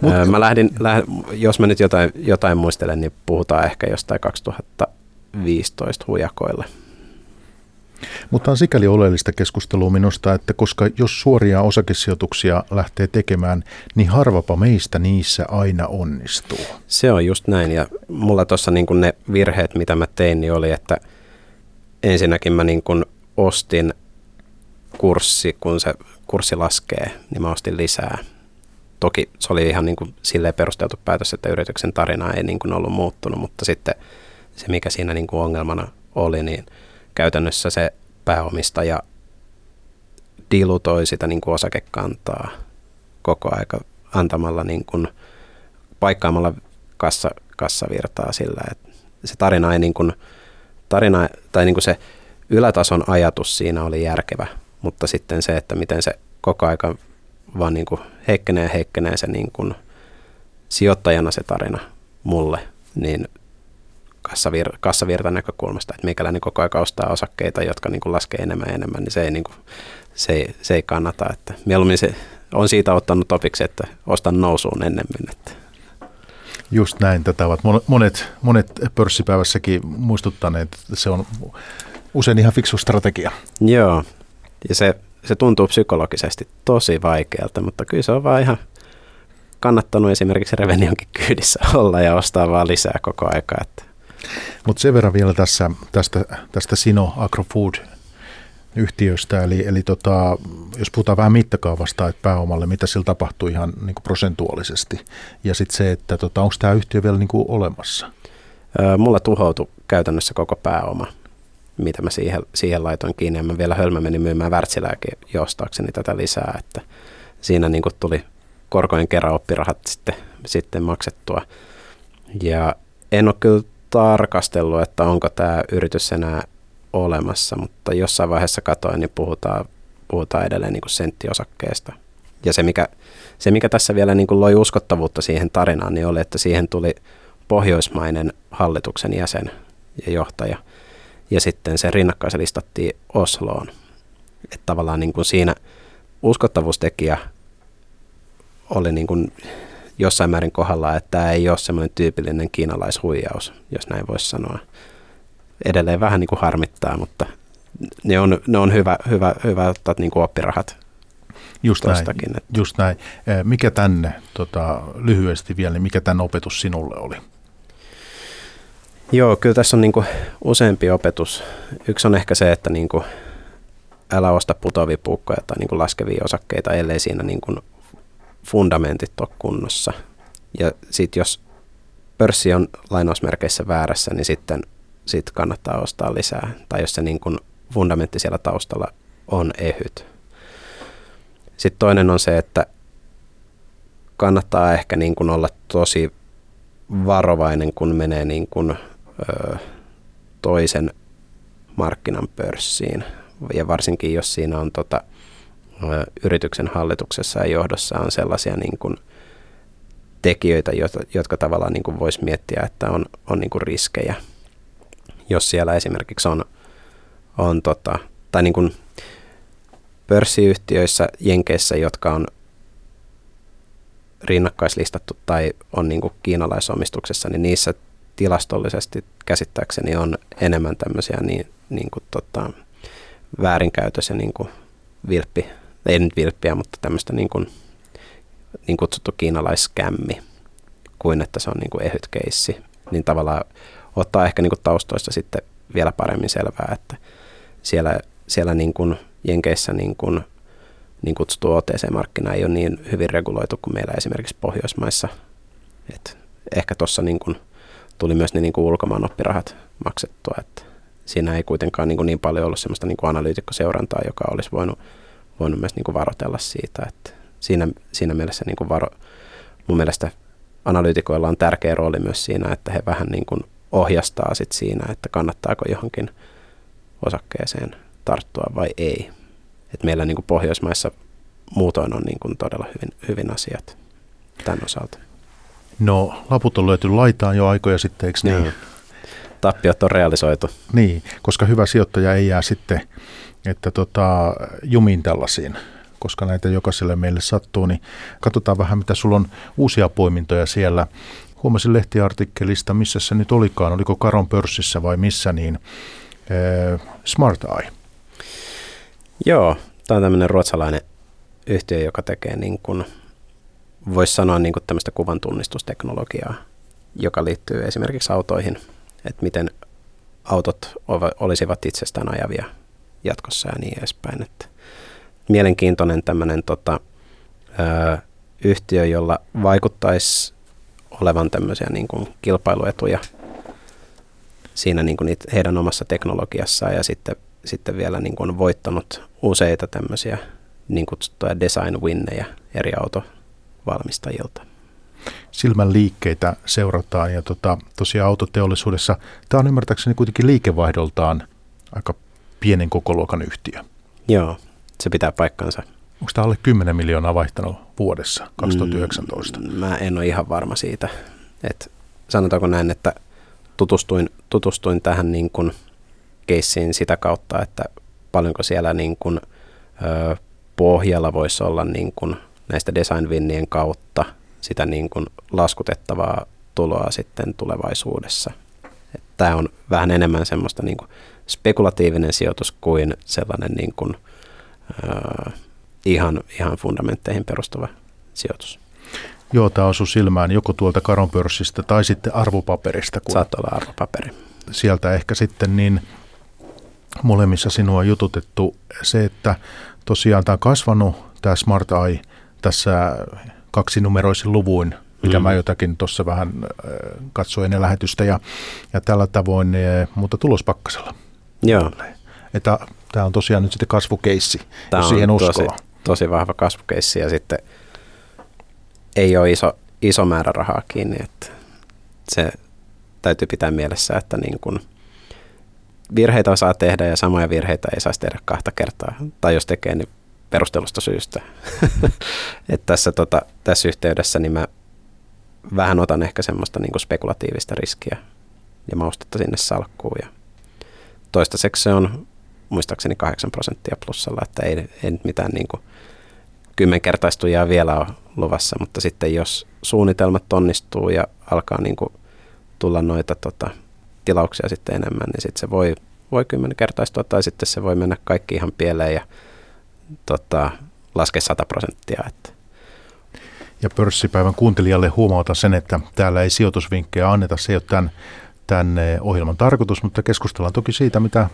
Mä lähdin, lähdin, jos mä nyt jotain, jotain muistelen, niin puhutaan ehkä jostain 2015 hujakoille. mutta on sikäli oleellista keskustelua minusta, että koska jos suoria osakesijoituksia lähtee tekemään, niin harvapa meistä niissä aina onnistuu. Se on just näin ja mulla tuossa niin ne virheet, mitä mä tein, niin oli, että ensinnäkin mä niin kuin ostin kurssi, kun se kurssi laskee, niin mä ostin lisää. Toki se oli ihan niin kuin silleen perusteltu päätös, että yrityksen tarina ei niin kuin ollut muuttunut, mutta sitten se, mikä siinä niin kuin ongelmana oli, niin käytännössä se pääomistaja dilutoi sitä niin kuin osakekantaa koko aika antamalla niin kuin paikkaamalla kassa, kassavirtaa sillä, että se tarina ei niin kuin, tarina, tai niin kuin se ylätason ajatus siinä oli järkevä, mutta sitten se, että miten se koko aika vaan niin kuin heikkenee ja heikkenee se niin kuin sijoittajana se tarina mulle, niin kassavir, kassavirtan näkökulmasta, että mikäläinen koko aika ostaa osakkeita, jotka niin kuin laskee enemmän ja enemmän, niin se ei, niin kuin, se ei, se ei kannata. Että mieluummin se on siitä ottanut opiksi, että ostan nousuun ennemmin. Että Just näin, tätä ovat mon- monet, monet pörssipäivässäkin muistuttaneet, että se on usein ihan fiksu strategia. Joo, ja se, se tuntuu psykologisesti tosi vaikealta, mutta kyllä se on vaan ihan kannattanut esimerkiksi Revenionkin kyydissä olla ja ostaa vaan lisää koko aika. Että Mutta sen verran vielä tässä, tästä, tästä Sino Agrofood yhtiöstä, eli, eli tota, jos puhutaan vähän mittakaavasta, että pääomalle, mitä sillä tapahtuu ihan niin kuin prosentuaalisesti, ja sitten se, että tota, onko tämä yhtiö vielä niin kuin olemassa? Mulla tuhoutui käytännössä koko pääoma, mitä mä siihen, siihen laitoin kiinni. Ja mä vielä hölmä menin myymään Wärtsilääkin jostaakseni tätä lisää, että siinä niin tuli korkojen kerran oppirahat sitten, sitten maksettua. Ja en ole kyllä tarkastellut, että onko tämä yritys enää olemassa, mutta jossain vaiheessa katoin, niin puhutaan, puhutaan edelleen niin kuin senttiosakkeesta. Ja se mikä, se, mikä tässä vielä niin kuin loi uskottavuutta siihen tarinaan, niin oli, että siihen tuli pohjoismainen hallituksen jäsen ja johtaja. Ja sitten se rinnakkaisen listattiin Osloon. Että tavallaan niin kuin siinä uskottavuustekijä oli niin kuin jossain määrin kohdalla, että tämä ei ole semmoinen tyypillinen kiinalaishuijaus, jos näin voisi sanoa. Edelleen vähän niin kuin harmittaa, mutta ne on, ne on hyvä, hyvä, hyvä ottaa niin kuin oppirahat Just näin, tostakin. Että just näin. Mikä tänne, tota, lyhyesti vielä, niin mikä tämän opetus sinulle oli? Joo, kyllä tässä on niin kuin useampi opetus. Yksi on ehkä se, että niin kuin älä osta putoavia puukkoja tai niin kuin laskevia osakkeita, ellei siinä niin kuin fundamentit ole kunnossa. Ja sitten jos pörssi on lainausmerkeissä väärässä, niin sitten sit kannattaa ostaa lisää. Tai jos se niin kuin fundamentti siellä taustalla on ehyt. Sitten toinen on se, että kannattaa ehkä niin kuin olla tosi varovainen, kun menee niin kuin, ö, toisen markkinan pörssiin. Ja varsinkin, jos siinä on tota, ö, yrityksen hallituksessa ja johdossa on sellaisia niin kuin tekijöitä, jotka, jotka tavallaan niin voisi miettiä, että on, on niin kuin riskejä. Jos siellä esimerkiksi on, on tota, tai niin kuin pörssiyhtiöissä Jenkeissä, jotka on rinnakkaislistattu tai on niin kuin kiinalaisomistuksessa, niin niissä tilastollisesti käsittääkseni on enemmän tämmöisiä niin, niin kuin tota, väärinkäytös ja niin kuin vilppi, ei nyt vilppiä, mutta tämmöistä niin, kuin, niin kutsuttu kiinalaiskämmi, kuin että se on niin kuin ehyt keissi. Niin tavallaan ottaa ehkä niin kuin taustoista sitten vielä paremmin selvää, että siellä, siellä niin kuin Jenkeissä niin kuin niin kutsuttu OTC-markkina ei ole niin hyvin reguloitu kuin meillä esimerkiksi Pohjoismaissa. Et ehkä tuossa niin tuli myös ne niin kuin ulkomaan oppirahat maksettua, että siinä ei kuitenkaan niin, kuin niin paljon ollut sellaista niin analyytikkoseurantaa, joka olisi voinut, voinut myös niin kuin varotella siitä. Että siinä, siinä mielessä niin kuin varo, mun mielestä analyytikoilla on tärkeä rooli myös siinä, että he vähän niin kuin ohjastaa sit siinä, että kannattaako johonkin osakkeeseen tarttua vai ei. Et meillä niin kuin Pohjoismaissa muutoin on niin kuin todella hyvin, hyvin asiat tämän osalta. No, laput on löyty laitaan jo aikoja sitten, eikö niin? Tappiot on realisoitu. Niin, koska hyvä sijoittaja ei jää sitten että tota, jumiin tällaisiin, koska näitä jokaiselle meille sattuu, niin katsotaan vähän, mitä sulla on uusia poimintoja siellä. Huomasin lehtiartikkelista, missä se nyt olikaan, oliko Karon pörssissä vai missä, niin äh, Smart Eye. Joo, tämä on tämmöinen ruotsalainen yhtiö, joka tekee niin kuin, voisi sanoa niin kuin tämmöistä kuvan tunnistusteknologiaa, joka liittyy esimerkiksi autoihin, että miten autot olisivat itsestään ajavia jatkossa ja niin edespäin. Että mielenkiintoinen tämmöinen tota, ö, yhtiö, jolla vaikuttaisi olevan tämmöisiä niin kuin kilpailuetuja siinä niin kuin niitä, heidän omassa teknologiassaan ja sitten, sitten vielä niin kuin on voittanut useita tämmöisiä niin kutsuttuja design winnejä eri autovalmistajilta. Silmän liikkeitä seurataan ja tota, tosiaan autoteollisuudessa, tämä on ymmärtääkseni kuitenkin liikevaihdoltaan aika pienen kokoluokan yhtiö. Joo, se pitää paikkansa. Onko tämä alle 10 miljoonaa vaihtanut vuodessa 2019? Mm, mä en ole ihan varma siitä. Et sanotaanko näin, että tutustuin, tutustuin tähän niin kuin keissiin sitä kautta, että paljonko siellä niin kuin, ö, pohjalla voisi olla niin kuin näistä design kautta sitä niin kuin laskutettavaa tuloa sitten tulevaisuudessa. Tämä on vähän enemmän semmoista niin kuin spekulatiivinen sijoitus kuin sellainen niin kuin, äh, ihan, ihan fundamentteihin perustuva sijoitus. Joo, tämä osui silmään joko tuolta karonpörssistä tai sitten arvopaperista. Kun Saattaa olla arvopaperi. Sieltä ehkä sitten niin molemmissa sinua jututettu se, että tosiaan tämä on kasvanut, tämä Smart Eye, tässä kaksinumeroisin luvuin, mitä mm. mä jotakin tuossa vähän katsoin ennen lähetystä ja, ja tällä tavoin, mutta tulospakkasella. Joo. Että tämä on tosiaan nyt sitten kasvukeissi, tämä jos siihen uskoo. Tosi, tosi vahva kasvukeissi ja sitten ei ole iso, iso määrä rahaa kiinni, että se täytyy pitää mielessä, että niin kun virheitä saa tehdä ja samoja virheitä ei saisi tehdä kahta kertaa. Tai jos tekee, niin perustelusta syystä. että tässä, tota, tässä yhteydessä niin mä vähän otan ehkä semmoista niin spekulatiivista riskiä ja maustetta sinne salkkuun. Ja toistaiseksi se on muistaakseni 8 prosenttia plussalla, että ei, ei nyt mitään niin kuin kymmenkertaistujaa vielä ole luvassa, mutta sitten jos suunnitelmat onnistuu ja alkaa niin kuin tulla noita tota, tilauksia sitten enemmän, niin sitten se voi, voi kymmenkertaistua tai sitten se voi mennä kaikki ihan pieleen ja tota, laskea 100 prosenttia. Että. Ja pörssipäivän kuuntelijalle huomauta sen, että täällä ei sijoitusvinkkejä anneta, se ei ole tämän, tämän ohjelman tarkoitus, mutta keskustellaan toki siitä, mitä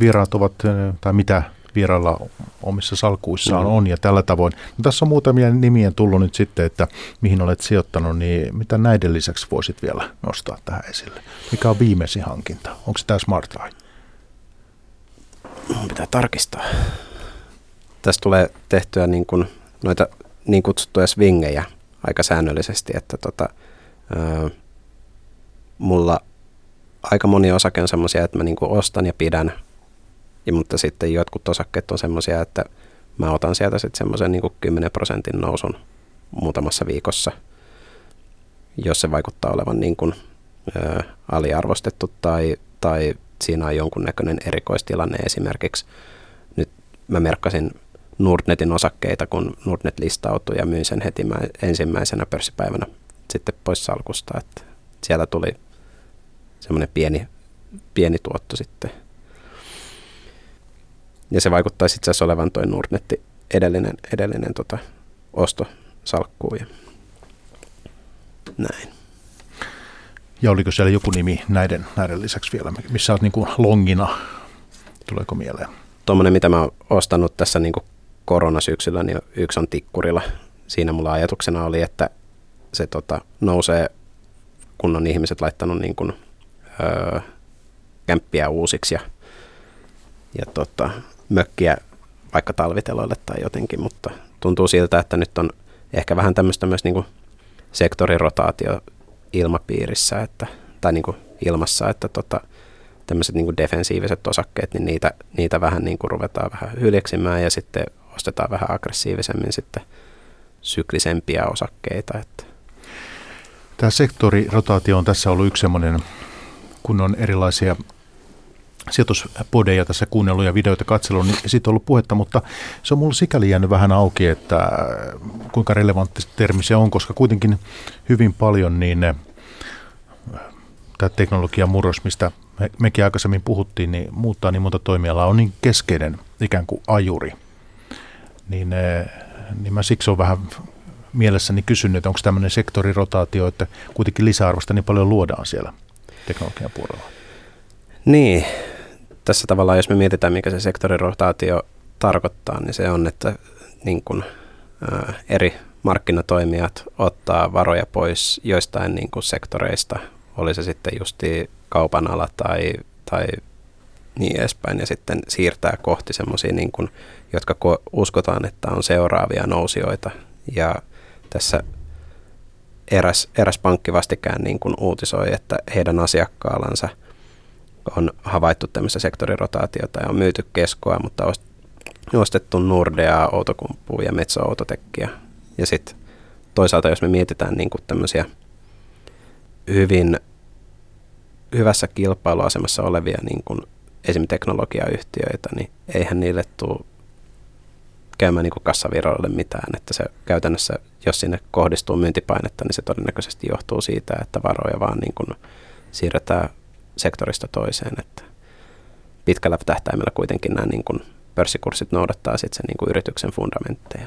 vieraat ovat tai mitä vierailla omissa salkuissaan mm. on ja tällä tavoin. No, tässä on muutamia nimiä tullut nyt sitten, että mihin olet sijoittanut, niin mitä näiden lisäksi voisit vielä nostaa tähän esille? Mikä on viimeisin hankinta? Onko se tämä Smart Eye? Pitää tarkistaa. Tässä tulee tehtyä niin kuin noita niin kutsuttuja swingejä aika säännöllisesti, että tota, mulla aika moni osake on semmoisia, että mä niin kuin ostan ja pidän, ja, mutta sitten jotkut osakkeet on semmoisia, että mä otan sieltä sitten semmoisen niin 10 prosentin nousun muutamassa viikossa, jos se vaikuttaa olevan niin kuin, ää, aliarvostettu tai, tai siinä on jonkunnäköinen erikoistilanne esimerkiksi. Nyt mä merkkasin Nordnetin osakkeita, kun Nordnet listautui ja myin sen heti ensimmäisenä pörssipäivänä sitten pois salkusta. Että siellä tuli semmoinen pieni, pieni tuotto sitten. Ja se vaikuttaisi itse asiassa olevan toi Nordnetti edellinen, edellinen tota, ostosalkkuun ja näin. Ja oliko siellä joku nimi näiden, näiden lisäksi vielä, missä olet niin kuin longina? Tuleeko mieleen? Tuommoinen, mitä mä oon ostanut tässä niin kuin koronasyksyllä, niin yksi on tikkurilla. Siinä mulla ajatuksena oli, että se tota, nousee, kun on ihmiset laittanut niin kuin, öö, kämppiä uusiksi ja, ja tota, mökkiä vaikka talviteloille tai jotenkin, mutta tuntuu siltä, että nyt on ehkä vähän tämmöistä myös niin kuin sektorirotaatio ilmapiirissä, että, tai niin kuin ilmassa, että tota, tämmöiset niin kuin defensiiviset osakkeet, niin niitä, niitä vähän niin kuin ruvetaan vähän hyljeksimään ja sitten ostetaan vähän aggressiivisemmin sitten syklisempiä osakkeita. Että. Tämä sektorirotaatio on tässä ollut yksi semmoinen, kun on erilaisia sijoituspodeja tässä kuunnellut ja videoita katsellut, niin siitä on ollut puhetta, mutta se on mulla sikäli jäänyt vähän auki, että kuinka relevantti termi se on, koska kuitenkin hyvin paljon niin tämä teknologian murros, mistä me, mekin aikaisemmin puhuttiin, niin muuttaa niin monta toimialaa, on niin keskeinen ikään kuin ajuri. Niin, niin mä siksi on vähän mielessäni kysynyt, että onko tämmöinen sektorirotaatio, että kuitenkin lisäarvosta niin paljon luodaan siellä teknologian puolella. Niin, tässä tavallaan jos me mietitään, mikä se sektorirotaatio tarkoittaa, niin se on, että niin kuin, ää, eri markkinatoimijat ottaa varoja pois joistain niin kuin sektoreista, oli se sitten justi kaupan ala tai, tai niin edespäin, ja sitten siirtää kohti semmoisia, niin kuin, jotka ko- uskotaan, että on seuraavia nousijoita. Ja tässä eräs, eräs pankki vastikään niin kuin uutisoi, että heidän asiakkaallansa – on havaittu tämmöistä sektorirotaatiota ja on myyty keskoa, mutta ostettu Nordea, Outokumppua ja Metso Autotekkia. Ja sitten toisaalta, jos me mietitään niin kuin tämmöisiä hyvin hyvässä kilpailuasemassa olevia niin kuin esim. teknologiayhtiöitä, niin eihän niille tule käymään niin kassavirroille mitään. Että se käytännössä, jos sinne kohdistuu myyntipainetta, niin se todennäköisesti johtuu siitä, että varoja vaan niin kuin siirretään sektorista toiseen. Että pitkällä tähtäimellä kuitenkin nämä niin kuin pörssikurssit noudattaa sitten sen niin kuin yrityksen fundamentteja.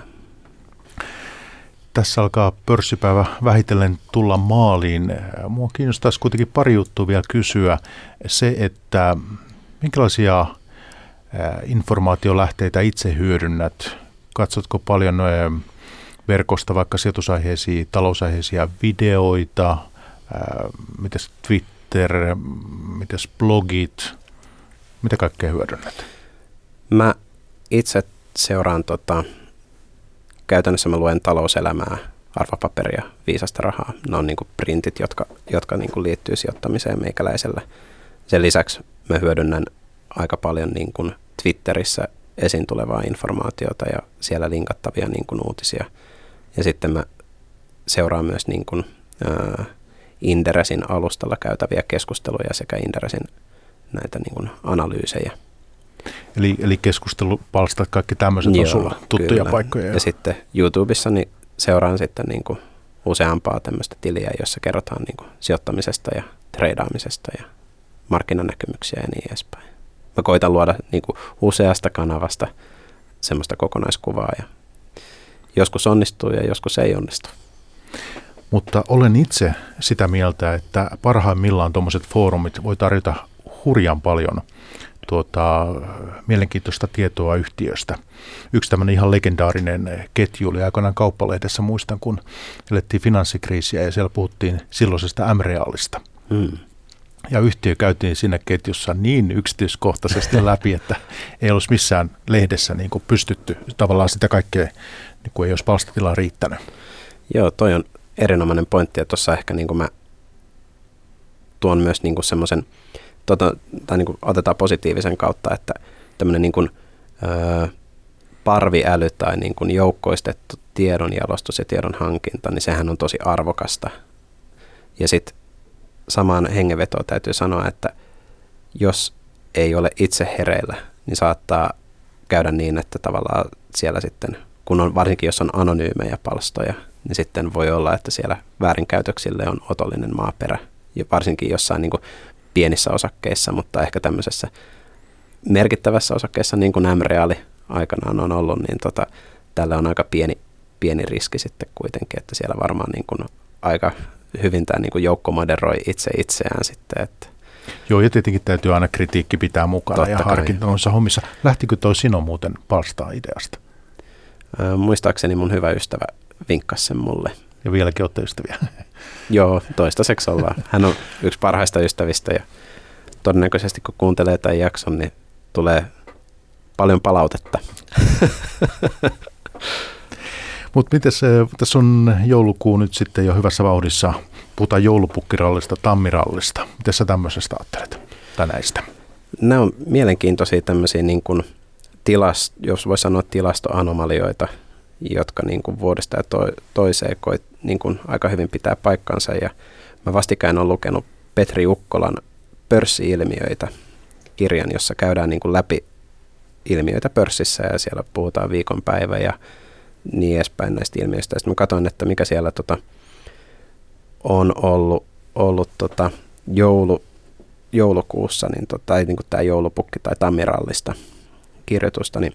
Tässä alkaa pörssipäivä vähitellen tulla maaliin. Mua kiinnostaisi kuitenkin pari juttua vielä kysyä. Se, että minkälaisia informaatiolähteitä itse hyödynnät? Katsotko paljon verkosta vaikka sijoitusaiheisia, talousaiheisia videoita? Mitäs Twitter? Mitäs blogit, mitä kaikkea hyödynnät? Mä itse seuraan tota, käytännössä mä luen talouselämää, arvopaperia, viisasta rahaa. Ne on niinku printit, jotka, jotka niinku liittyy sijoittamiseen meikäläisellä. Sen lisäksi mä hyödynnän aika paljon niinku Twitterissä esiin tulevaa informaatiota ja siellä linkattavia niinku uutisia. Ja sitten mä seuraan myös niinku, ää, Inderesin alustalla käytäviä keskusteluja sekä Inderesin näitä niin kuin analyysejä. Eli, eli keskustelupalstat, kaikki tämmöiset Joo, on sulla tuttuja kyllä. paikkoja. Ja, ja sitten YouTubessa niin seuraan sitten niin kuin useampaa tämmöistä tiliä, jossa kerrotaan niin kuin sijoittamisesta ja treidaamisesta ja markkinanäkymyksiä ja niin edespäin. Mä koitan luoda niin kuin useasta kanavasta semmoista kokonaiskuvaa ja joskus onnistuu ja joskus ei onnistu. Mutta olen itse sitä mieltä, että parhaimmillaan tuommoiset foorumit voi tarjota hurjan paljon tuota, mielenkiintoista tietoa yhtiöstä. Yksi tämmöinen ihan legendaarinen ketju oli aikanaan kauppalehdessä, muistan kun elettiin finanssikriisiä ja siellä puhuttiin silloisesta M-reaalista. Mm. Ja yhtiö käytiin siinä ketjussa niin yksityiskohtaisesti läpi, että ei olisi missään lehdessä niin kuin pystytty tavallaan sitä kaikkea, niin kuin ei olisi palstatilaa riittänyt. Joo, toi on erinomainen pointti, että tuossa ehkä niin kuin mä tuon myös niin semmoisen, tota, tai niin kuin otetaan positiivisen kautta, että tämmöinen niin kuin, ö, parviäly tai niin kuin joukkoistettu tiedonjalostus ja tiedon hankinta, niin sehän on tosi arvokasta. Ja sitten samaan hengenvetoon täytyy sanoa, että jos ei ole itse hereillä, niin saattaa käydä niin, että tavallaan siellä sitten, kun on, varsinkin jos on anonyymejä palstoja, niin sitten voi olla, että siellä väärinkäytöksille on otollinen maaperä, ja varsinkin jossain niin kuin pienissä osakkeissa, mutta ehkä tämmöisessä merkittävässä osakkeessa, niin kuin M-reaali aikanaan on ollut, niin tota, tällä on aika pieni, pieni riski sitten kuitenkin, että siellä varmaan niin kuin aika hyvin tämä niin kuin joukko moderoi itse itseään sitten, että Joo, ja tietenkin täytyy aina kritiikki pitää mukana Totta ja harkinta noissa hommissa. Lähtikö toi sinun muuten palstaa ideasta? Ö, muistaakseni mun hyvä ystävä vinkkasi sen mulle. Ja vieläkin olette ystäviä. Joo, toistaiseksi ollaan. Hän on yksi parhaista ystävistä ja todennäköisesti kun kuuntelee tämän jakson, niin tulee paljon palautetta. Mutta miten se, tässä on joulukuu nyt sitten jo hyvässä vauhdissa. Puhutaan joulupukkirallista, tammirallista. Miten sä tämmöisestä ajattelet tai näistä? Nämä on mielenkiintoisia tämmöisiä, niin kuin tilas, jos voi sanoa tilastoanomalioita, jotka niin kuin vuodesta ja to, toiseen koit, niin kuin aika hyvin pitää paikkansa. Ja mä vastikään olen lukenut Petri Ukkolan pörssi-ilmiöitä kirjan, jossa käydään niin kuin läpi ilmiöitä pörssissä ja siellä puhutaan viikonpäivä ja niin edespäin näistä ilmiöistä. Sitten mä katsoin, että mikä siellä tota, on ollut, ollut tota, joulu, joulukuussa, niin tota, niin kuin tämä joulupukki tai tammirallista kirjoitusta, niin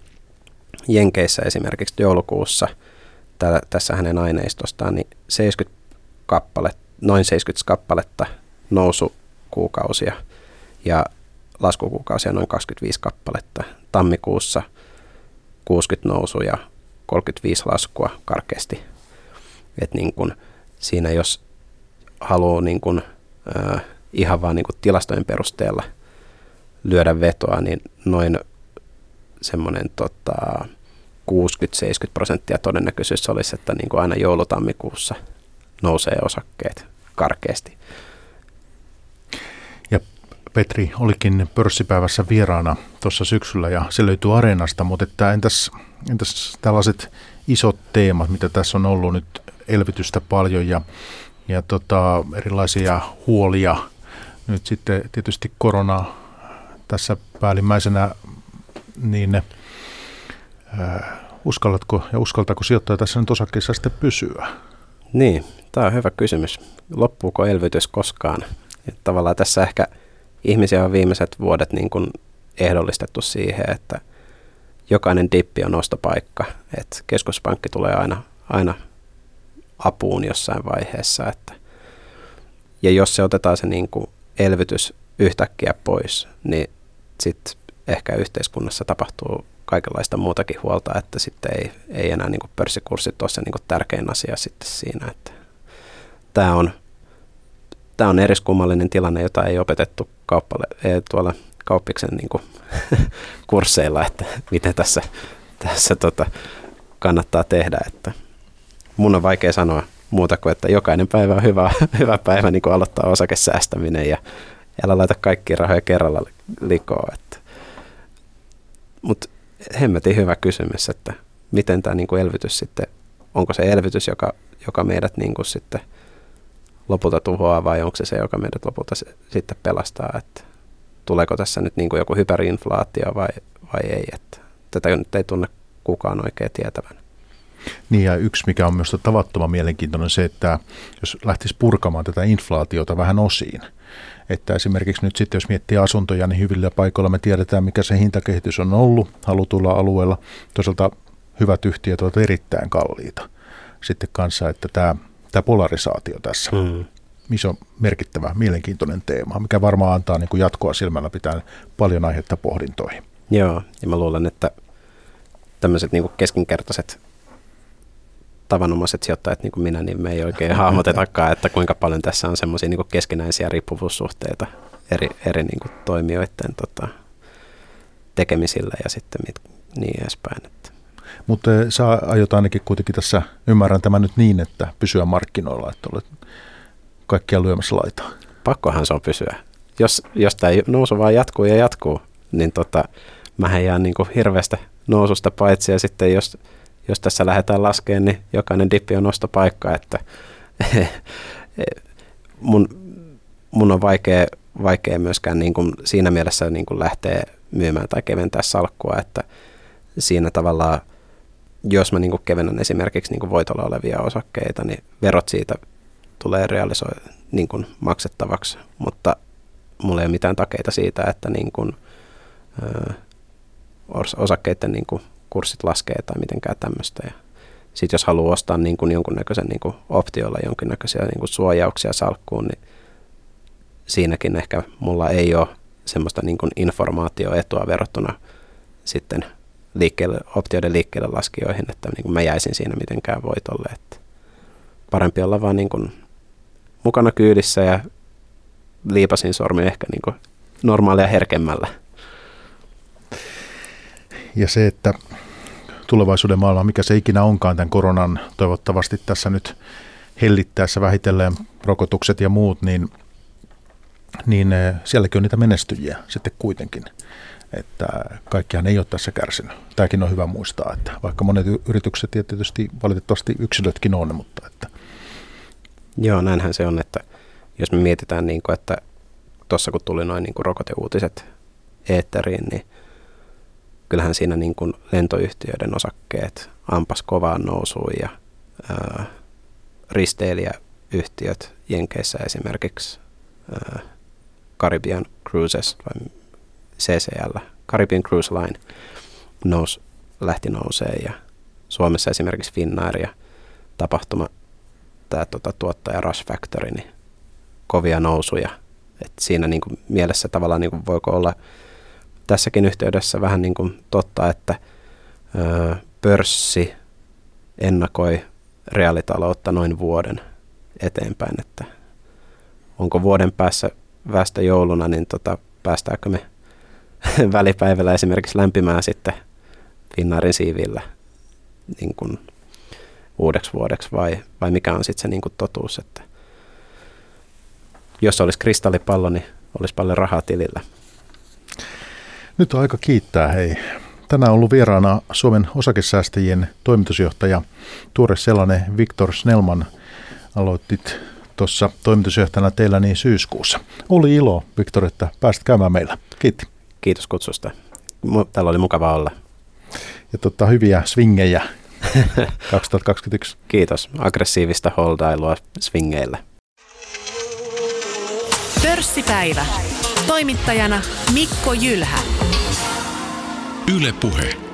Jenkeissä esimerkiksi joulukuussa, tää, tässä hänen aineistostaan, niin 70 kappale, noin 70 kappaletta nousukuukausia ja laskukuukausia noin 25 kappaletta. Tammikuussa 60 nousuja 35 laskua karkeasti. Et niin kun siinä jos haluaa niin kun, äh, ihan vaan niin kun tilastojen perusteella lyödä vetoa, niin noin semmoinen tota, 60-70 prosenttia todennäköisyys olisi, että niin kuin aina joulutammikuussa nousee osakkeet karkeasti. Petri olikin pörssipäivässä vieraana tuossa syksyllä ja se löytyy Areenasta, mutta että entäs, entäs tällaiset isot teemat, mitä tässä on ollut nyt elvytystä paljon ja, ja tota, erilaisia huolia. Nyt sitten tietysti korona tässä päällimmäisenä, niin äh, uskallatko ja uskaltaako sijoittaja tässä nyt osakkeissa sitten pysyä? Niin, tämä on hyvä kysymys. Loppuuko elvytys koskaan? Et tavallaan tässä ehkä ihmisiä on viimeiset vuodet niin kuin ehdollistettu siihen, että jokainen dippi on ostopaikka. Et keskuspankki tulee aina, aina apuun jossain vaiheessa. Että, ja jos se otetaan se niin kuin elvytys yhtäkkiä pois, niin sitten ehkä yhteiskunnassa tapahtuu kaikenlaista muutakin huolta, että sitten ei, ei enää niin pörssikurssit ole se niin tärkein asia sitten siinä. Että tämä on, tämä on eriskummallinen tilanne, jota ei opetettu kauppalle, ei tuolla kauppiksen niin kuin kursseilla, että miten tässä, tässä tota, kannattaa tehdä. Että mun on vaikea sanoa muuta kuin, että jokainen päivä on hyvä, hyvä päivä niin kuin aloittaa osakesäästäminen ja älä laita kaikki rahoja kerralla likoon. Että. Mutta hemmetin hyvä kysymys, että miten tämä niin kuin elvytys sitten, onko se elvytys, joka, joka meidät niin kuin sitten lopulta tuhoaa vai onko se se, joka meidät lopulta sitten pelastaa, että tuleeko tässä nyt niin kuin joku hyperinflaatio vai, vai ei, että tätä nyt ei tunne kukaan oikein tietävän. Niin ja yksi, mikä on myös tavattoman mielenkiintoinen se, että jos lähtisi purkamaan tätä inflaatiota vähän osiin, että esimerkiksi nyt sitten jos miettii asuntoja, niin hyvillä paikoilla me tiedetään, mikä se hintakehitys on ollut halutulla alueella. Toisaalta hyvät yhtiöt ovat erittäin kalliita sitten kanssa, että tämä, tämä polarisaatio tässä, mm. missä on merkittävä, mielenkiintoinen teema, mikä varmaan antaa niin kuin jatkoa silmällä pitää paljon aihetta pohdintoihin. Joo, ja mä luulen, että tämmöiset niin keskinkertaiset tavanomaiset sijoittajat, niin kuin minä, niin me ei oikein hahmotetakaan, että kuinka paljon tässä on semmoisia niin keskinäisiä riippuvuussuhteita eri, eri niin kuin toimijoiden tota, tekemisillä ja sitten mit, niin edespäin. Että. Mutta sä aiot ainakin kuitenkin tässä, ymmärrän tämän nyt niin, että pysyä markkinoilla, että olet kaikkia lyömässä laitaa. Pakkohan se on pysyä. Jos, jos tämä nousu vaan jatkuu ja jatkuu, niin tota, mä jään niin kuin hirveästä noususta paitsi ja sitten jos jos tässä lähdetään laskemaan, niin jokainen dippi on ostopaikka, että mun, mun on vaikea, vaikea myöskään niin kuin siinä mielessä niin kuin lähteä myymään tai keventää salkkua, että siinä tavallaan, jos mä niin kevennän esimerkiksi niin voitolla olevia osakkeita, niin verot siitä tulee realisoi niin kuin maksettavaksi, mutta mulla ei ole mitään takeita siitä, että niin kuin, ö, osakkeiden niin kuin kurssit laskee tai mitenkään tämmöistä. Ja sitten jos haluaa ostaa niin kuin jonkunnäköisen niin kuin optiolla jonkinnäköisiä niin kuin suojauksia salkkuun, niin siinäkin ehkä mulla ei ole semmoista niin kuin informaatioetua verrattuna sitten liikkeelle, optioiden liikkeelle laskijoihin, että niin kuin mä jäisin siinä mitenkään voitolle. Että parempi olla vaan niin kuin mukana kyydissä ja liipasin sormi ehkä niin kuin normaalia herkemmällä. Ja se, että tulevaisuuden maailma, mikä se ikinä onkaan tämän koronan toivottavasti tässä nyt hellittäessä vähitellen rokotukset ja muut, niin, niin eh, sielläkin on niitä menestyjiä sitten kuitenkin. Että kaikkihan ei ole tässä kärsinyt. Tämäkin on hyvä muistaa, että vaikka monet yritykset ja tietysti valitettavasti yksilötkin on, mutta että Joo, näinhän se on, että jos me mietitään, niin kuin, että tuossa kun tuli noin niin kuin rokoteuutiset eetteriin, niin kyllähän siinä niin kuin lentoyhtiöiden osakkeet ampas kovaan nousuun ja ää, risteilijäyhtiöt Jenkeissä esimerkiksi ää, Caribbean Cruises vai CCL, Caribbean Cruise Line nous, lähti nousee ja Suomessa esimerkiksi Finnair ja tapahtuma tämä tota, tuottaja Rush Factory, niin kovia nousuja. Et siinä niin kuin, mielessä tavallaan niin kuin, voiko olla tässäkin yhteydessä vähän niin kuin, totta, että ö, pörssi ennakoi reaalitaloutta noin vuoden eteenpäin, että onko vuoden päässä västä jouluna, niin tota, päästäänkö me välipäivällä esimerkiksi lämpimään sitten Finnaarin siivillä niin kuin uudeksi vuodeksi vai, vai mikä on sitten se niin kuin totuus, että jos olisi kristallipallo, niin olisi paljon rahaa tilillä. Nyt on aika kiittää, hei. Tänään on ollut vieraana Suomen osakesäästäjien toimitusjohtaja, tuore sellainen Viktor Snellman. Aloitit tuossa toimitusjohtajana teillä niin syyskuussa. Oli ilo, Viktor, että pääsit käymään meillä. Kiitti. Kiitos kutsusta. Täällä oli mukava olla. Ja tota, hyviä swingejä 2021. Kiitos. Aggressiivista holdailua swingeillä. Pörssipäivä. Toimittajana Mikko Jylhä. Yle Puhe.